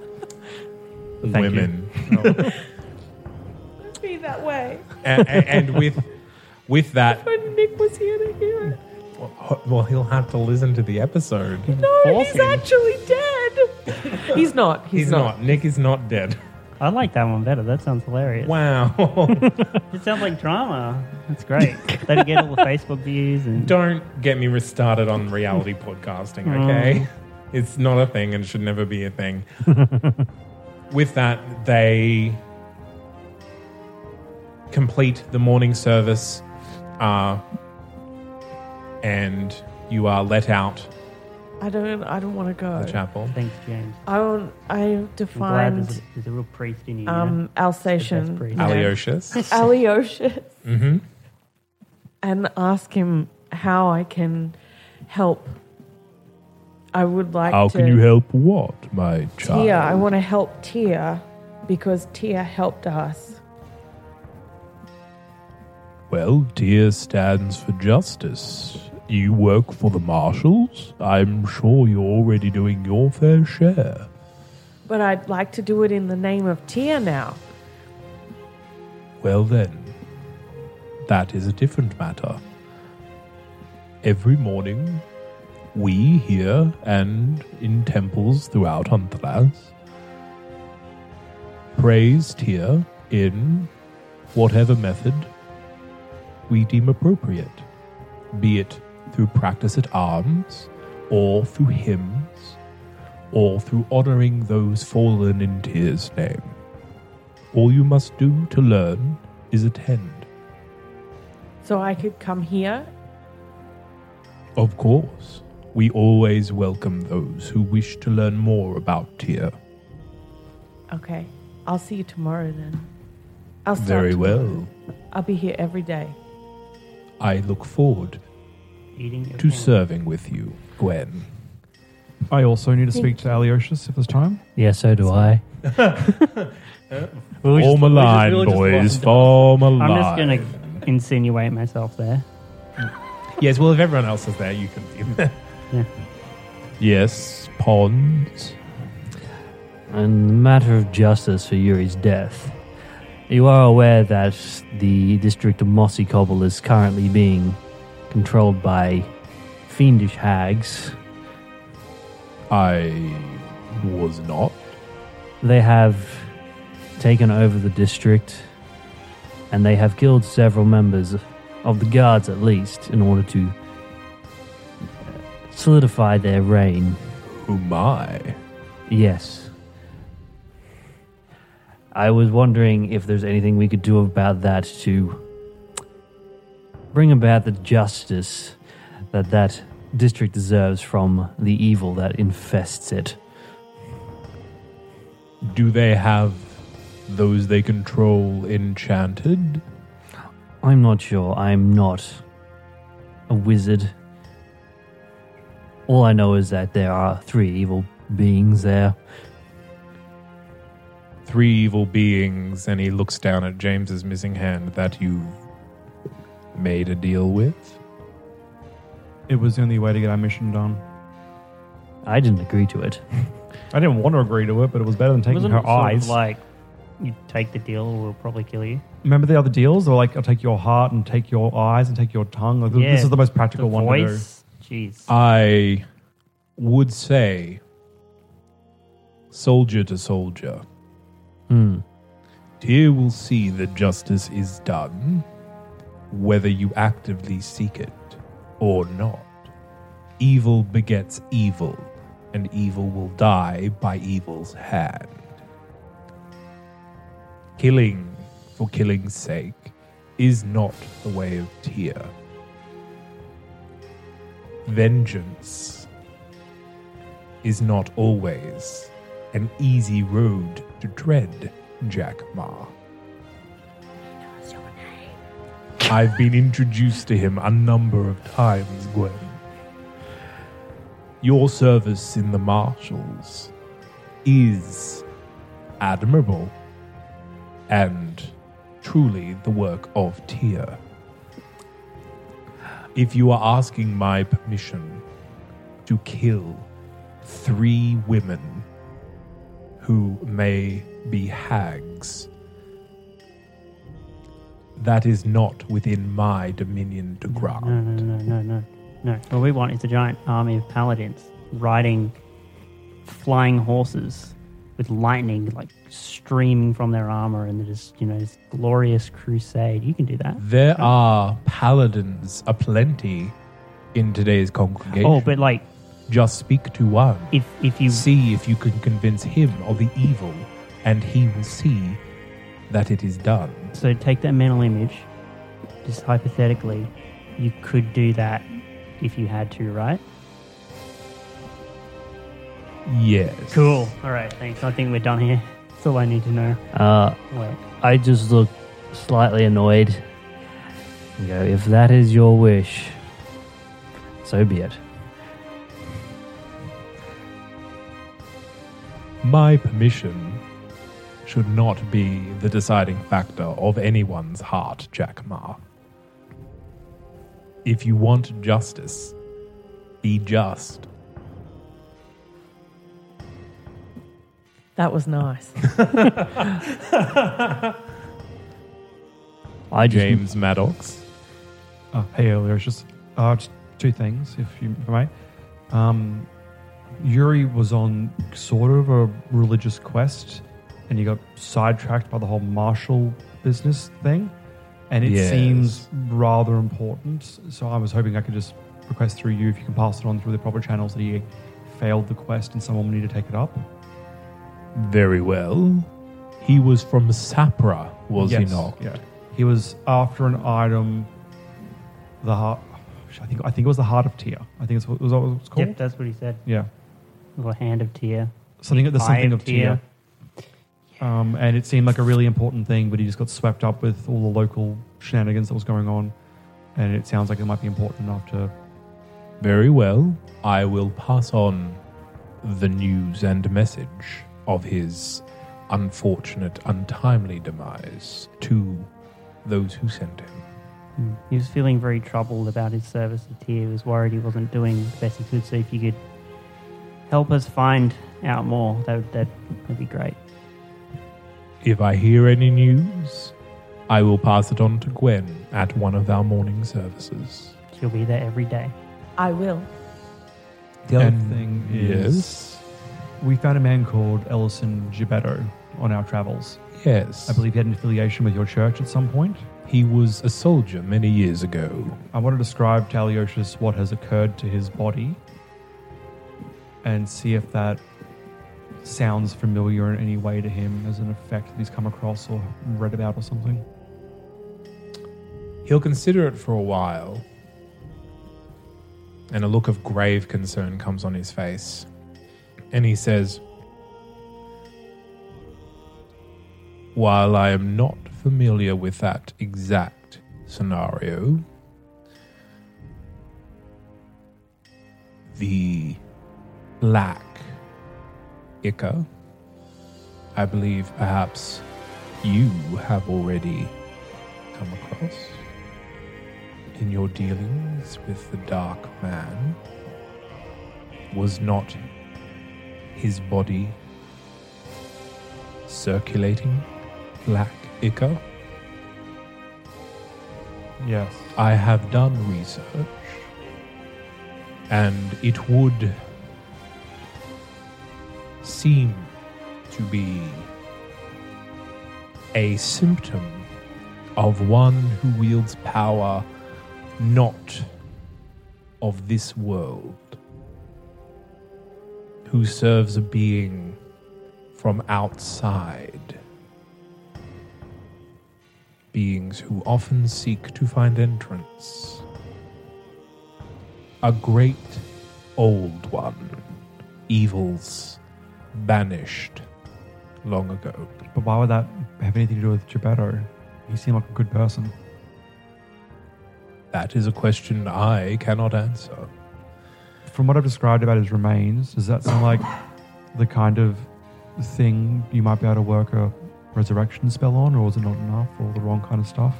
you. Women. Don't be that way. and, and, and with with that, When Nick was here to hear it. well, he'll have to listen to the episode. No, he's actually dead. he's not. He's, He's not. Nick is not dead. I like that one better. That sounds hilarious. Wow. It sounds like drama. That's great. They get all the Facebook views and Don't get me restarted on reality podcasting, mm. okay? It's not a thing and should never be a thing. With that, they complete the morning service uh, and you are let out I don't. I don't want to go. the chapel. Thanks, James. I want. I have to I'm glad there's a, there's a real priest in you. um, Alsatian, priest. you know, Alyosius. Alyosius, hmm and ask him how I can help. I would like How to. can you help what, my child? Tyr, I want to help Tyr because Tyr helped us. Well, Tyr stands for justice. You work for the marshals? I'm sure you're already doing your fair share. But I'd like to do it in the name of Tyr now. Well, then, that is a different matter. Every morning, we here and in temples throughout Hunthalas praise Tyr in whatever method we deem appropriate, be it through practice at arms, or through hymns, or through honoring those fallen in Tyr's name. All you must do to learn is attend. So I could come here. Of course, we always welcome those who wish to learn more about Tyr. Okay. I'll see you tomorrow then. I'll start Very tomorrow. well. I'll be here every day. I look forward to candy. serving with you, Gwen. I also need to speak to Alyosius if there's time. Yeah, so do I. We'll just- Form a we'll just- line, we'll just boys. walk- Form a line. I'm just going to insinuate myself there. Yes, well, if everyone else is there, you can be there. Yeah. Yes, Pons. And the matter of justice for Yuri's death, you are aware that the district of Mossy Cobble is currently being controlled by fiendish hags. I was not. They have taken over the district and they have killed several members of the guards, at least, in order to solidify their reign. Who my? Yes. I was wondering if there's anything we could do about that to bring about the justice that that district deserves from the evil that infests it. Do they have those they control enchanted? I'm not sure. I'm not a wizard. All I know is that there are three evil beings there. Three evil beings, and he looks down at James's missing hand that you've made a deal with. It was the only way to get our mission done. I didn't agree to it. I didn't want to agree to it, but it was better than taking Wasn't her it sort of eyes. like you take the deal, or we'll probably kill you. Remember the other deals? They were like, I'll take your heart and take your eyes and take your tongue. Like, Yeah, this is the most practical the one voice. Jeez. I would say soldier to soldier. Hmm. Tyr will see that justice is done, whether you actively seek it or not. Evil begets evil, and evil will die by evil's hand. Killing for killing's sake is not the way of Tyr. Vengeance is not always an easy road to tread, Jack Ma. I've been introduced to him a number of times, Gwen. Your service in the Marshals is admirable and truly the work of Tyr. If you are asking my permission to kill three women who may be hags, that is not within my dominion to grant. No, no, no, no, no, no. What we want is a giant army of paladins riding flying horses with lightning like streaming from their armor and just you know this glorious crusade. You can do that. There are paladins aplenty in today's congregation. Oh, but like just speak to one. If if you see if you can convince him of the evil, and he will see that it is done. So take that mental image. Just hypothetically, you could do that if you had to, right? Yes. Cool. All right. Thanks. I think we're done here. That's all I need to know. Uh, Wait. I just look slightly annoyed. And go, if that is your wish, so be it. My permission should not be the deciding factor of anyone's heart, Jack Ma. If you want justice, be just. That was nice. I just, James Maddox. Uh, hey, earlier, it's just, uh, just two things, if you if I may. Um, Yuri was on sort of a religious quest, and he got sidetracked by the whole marshal business thing, and it Yes. seems rather important. So I was hoping I could just request through you if you can pass it on through the proper channels that he failed the quest and someone will need to take it up. Very well. He was from Sapra, was he not? Yeah, he was after an item. The heart. I think I think it was the heart of Tyr. I think it's what was that what it's called. Yep, that's what he said. Yeah. Little hand of Tyr. Something there's Eye something of Tyr. Um, and it seemed like a really important thing, but he just got swept up with all the local shenanigans that was going on. And it sounds like it might be important enough to. Very well. I will pass on the news and message of his unfortunate, untimely demise to those who sent him. Mm. He was feeling very troubled about his service to Tyr. He was worried he wasn't doing the best he could. So if you could help us find out more, that would that would be great. If I hear any news, I will pass it on to Gwen at one of our morning services. She'll be there every day. I will. The other And- thing is. We found a man called Ellison Gibetto on our travels. Yes. I believe he had an affiliation with your church at some point. He was a soldier many years ago. I want to describe to Alyosius what has occurred to his body and see if that sounds familiar in any way to him as an effect that he's come across or read about or something. He'll consider it for a while, and a look of grave concern comes on his face. And he says, While I am not familiar with that exact scenario, the black ichor, I believe perhaps you have already come across in your dealings with the Dark Man was not his body circulating black ichor? Yes. I have done research, and it would seem to be a symptom of one who wields power not of this world, who serves a being from outside. Beings who often seek to find entrance. A great old one, evils banished long ago. But why would that have anything to do with Gebetto? He seemed like a good person. That is a question I cannot answer. From what I've described about his remains, does that sound like the kind of thing you might be able to work a resurrection spell on, or is it not enough, or the wrong kind of stuff?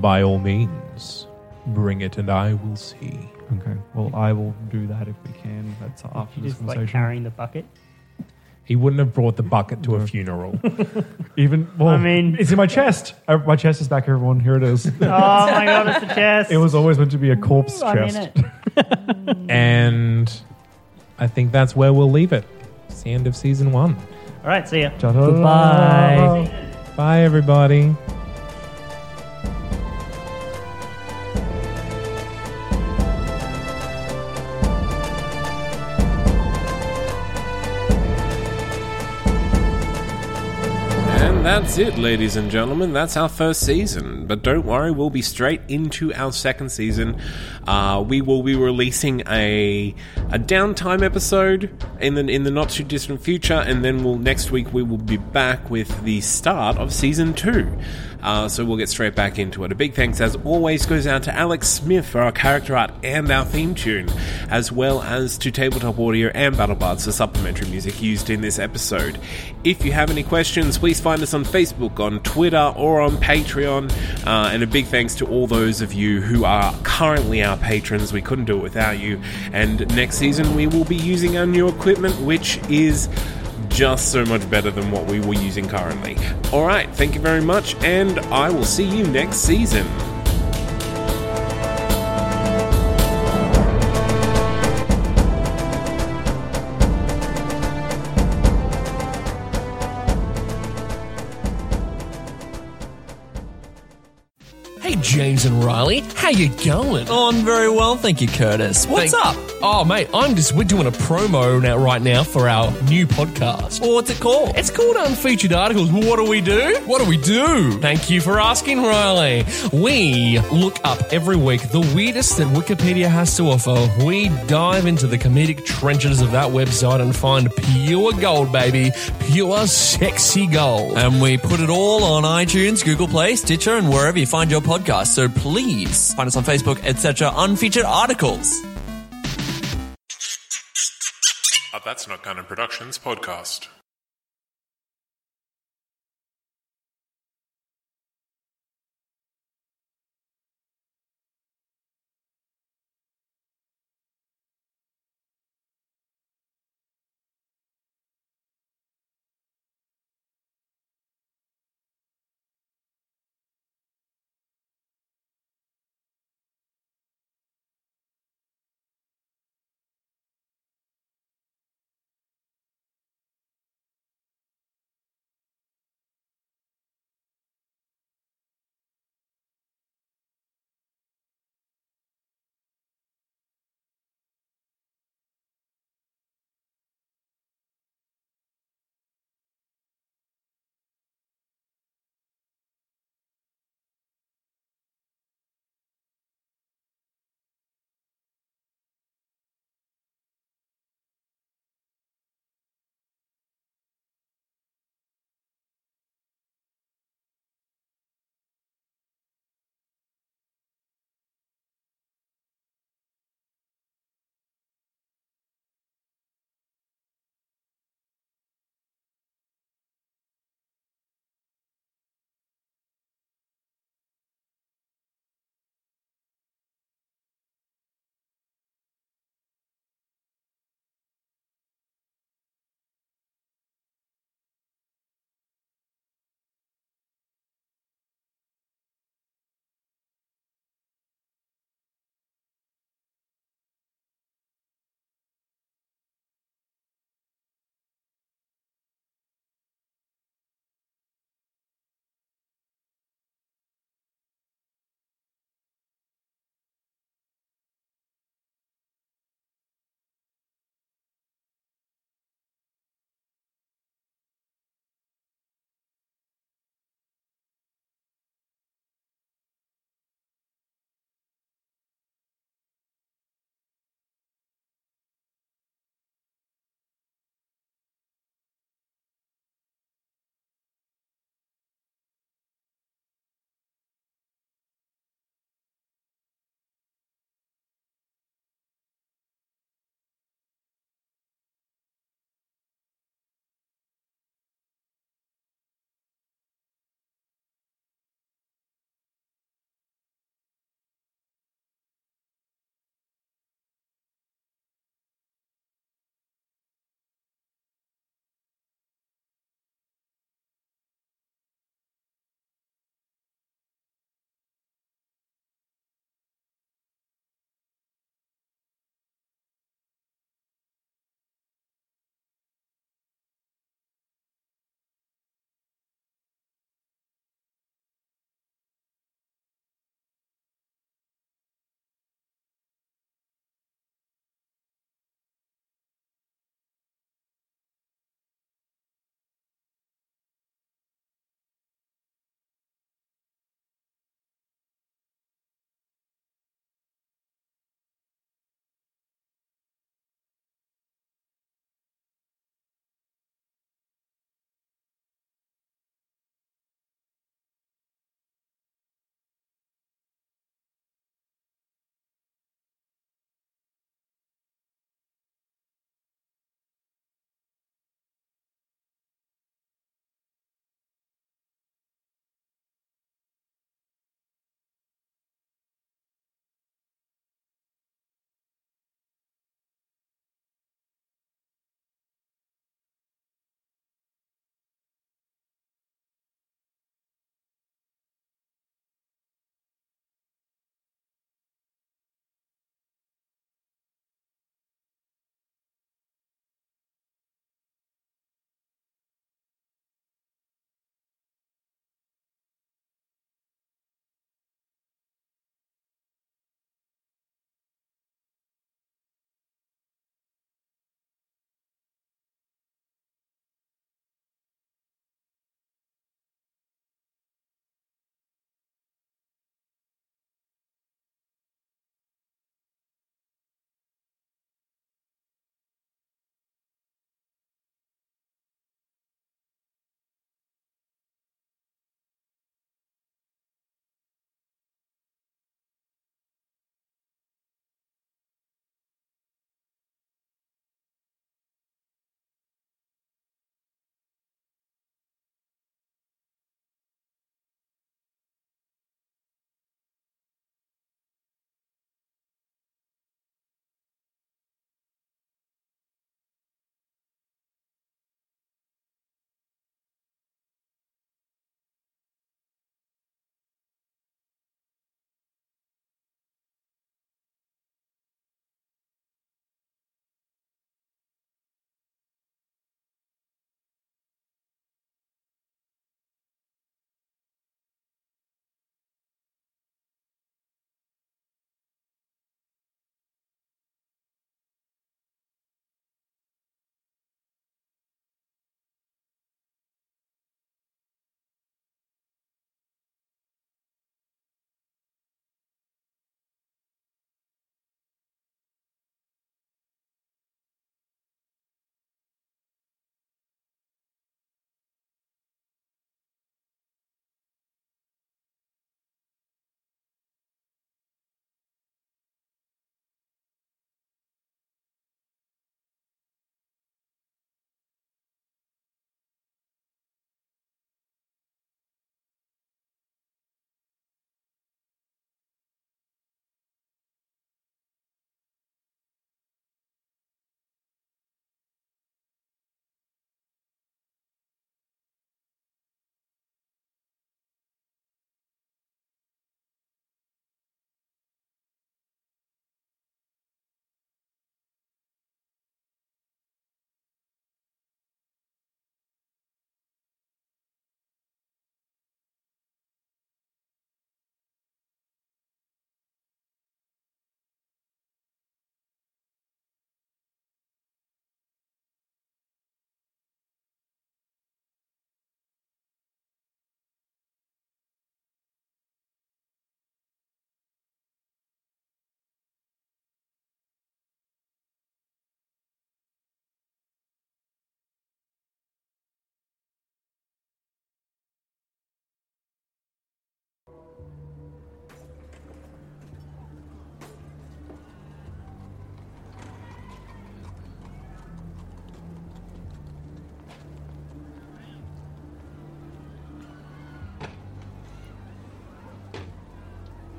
By all means, bring it and I will see. Okay. Well, I will do that if we can. That's after You this just like conversation. carrying the bucket. He wouldn't have brought the bucket to a funeral. Even well, I mean- it's in my chest. Uh, My chest is back. Everyone, here it is. Oh my god, it's the chest. it was always meant to be a corpse I'm in chest. it. and I think that's where we'll leave it. It's the end of season one. All right, see ya. Goodbye. Bye, everybody. That's it, ladies and gentlemen. That's our first season. But don't worry, we'll be straight into our second season. Uh, we will be releasing a a downtime episode in the in the not too distant future, and then we'll next week we will be back with the start of season two. Uh, so we'll get straight back into it. A big thanks, as always, goes out to Alex Smith for our character art and our theme tune, as well as to Tabletop Audio and BattleBards for supplementary music used in this episode. If you have any questions, please find us on Facebook, on Twitter, or on Patreon. Uh, and a big thanks to all those of you who are currently our patrons. We couldn't do it without you. And next season, we will be using our new equipment, which is just so much better than what we were using currently. Alright, thank you very much, and I will see you next season. James and Riley, how you going? Oh, I'm very well, thank you, Curtis. What's Thank- up? Oh, mate, I'm just we're doing a promo now right now for our new podcast. Well, what's it called? It's called Unfeatured Articles. What do we do? What do we do? Thank you for asking, Riley. We look up every week the weirdest that Wikipedia has to offer. We dive into the comedic trenches of that website and find pure gold, baby. Pure sexy gold. And we put it all on iTunes, Google Play, Stitcher, and wherever you find your podcast. So please find us on Facebook, etc. Unfeatured articles. A That's Not Canon Productions podcast.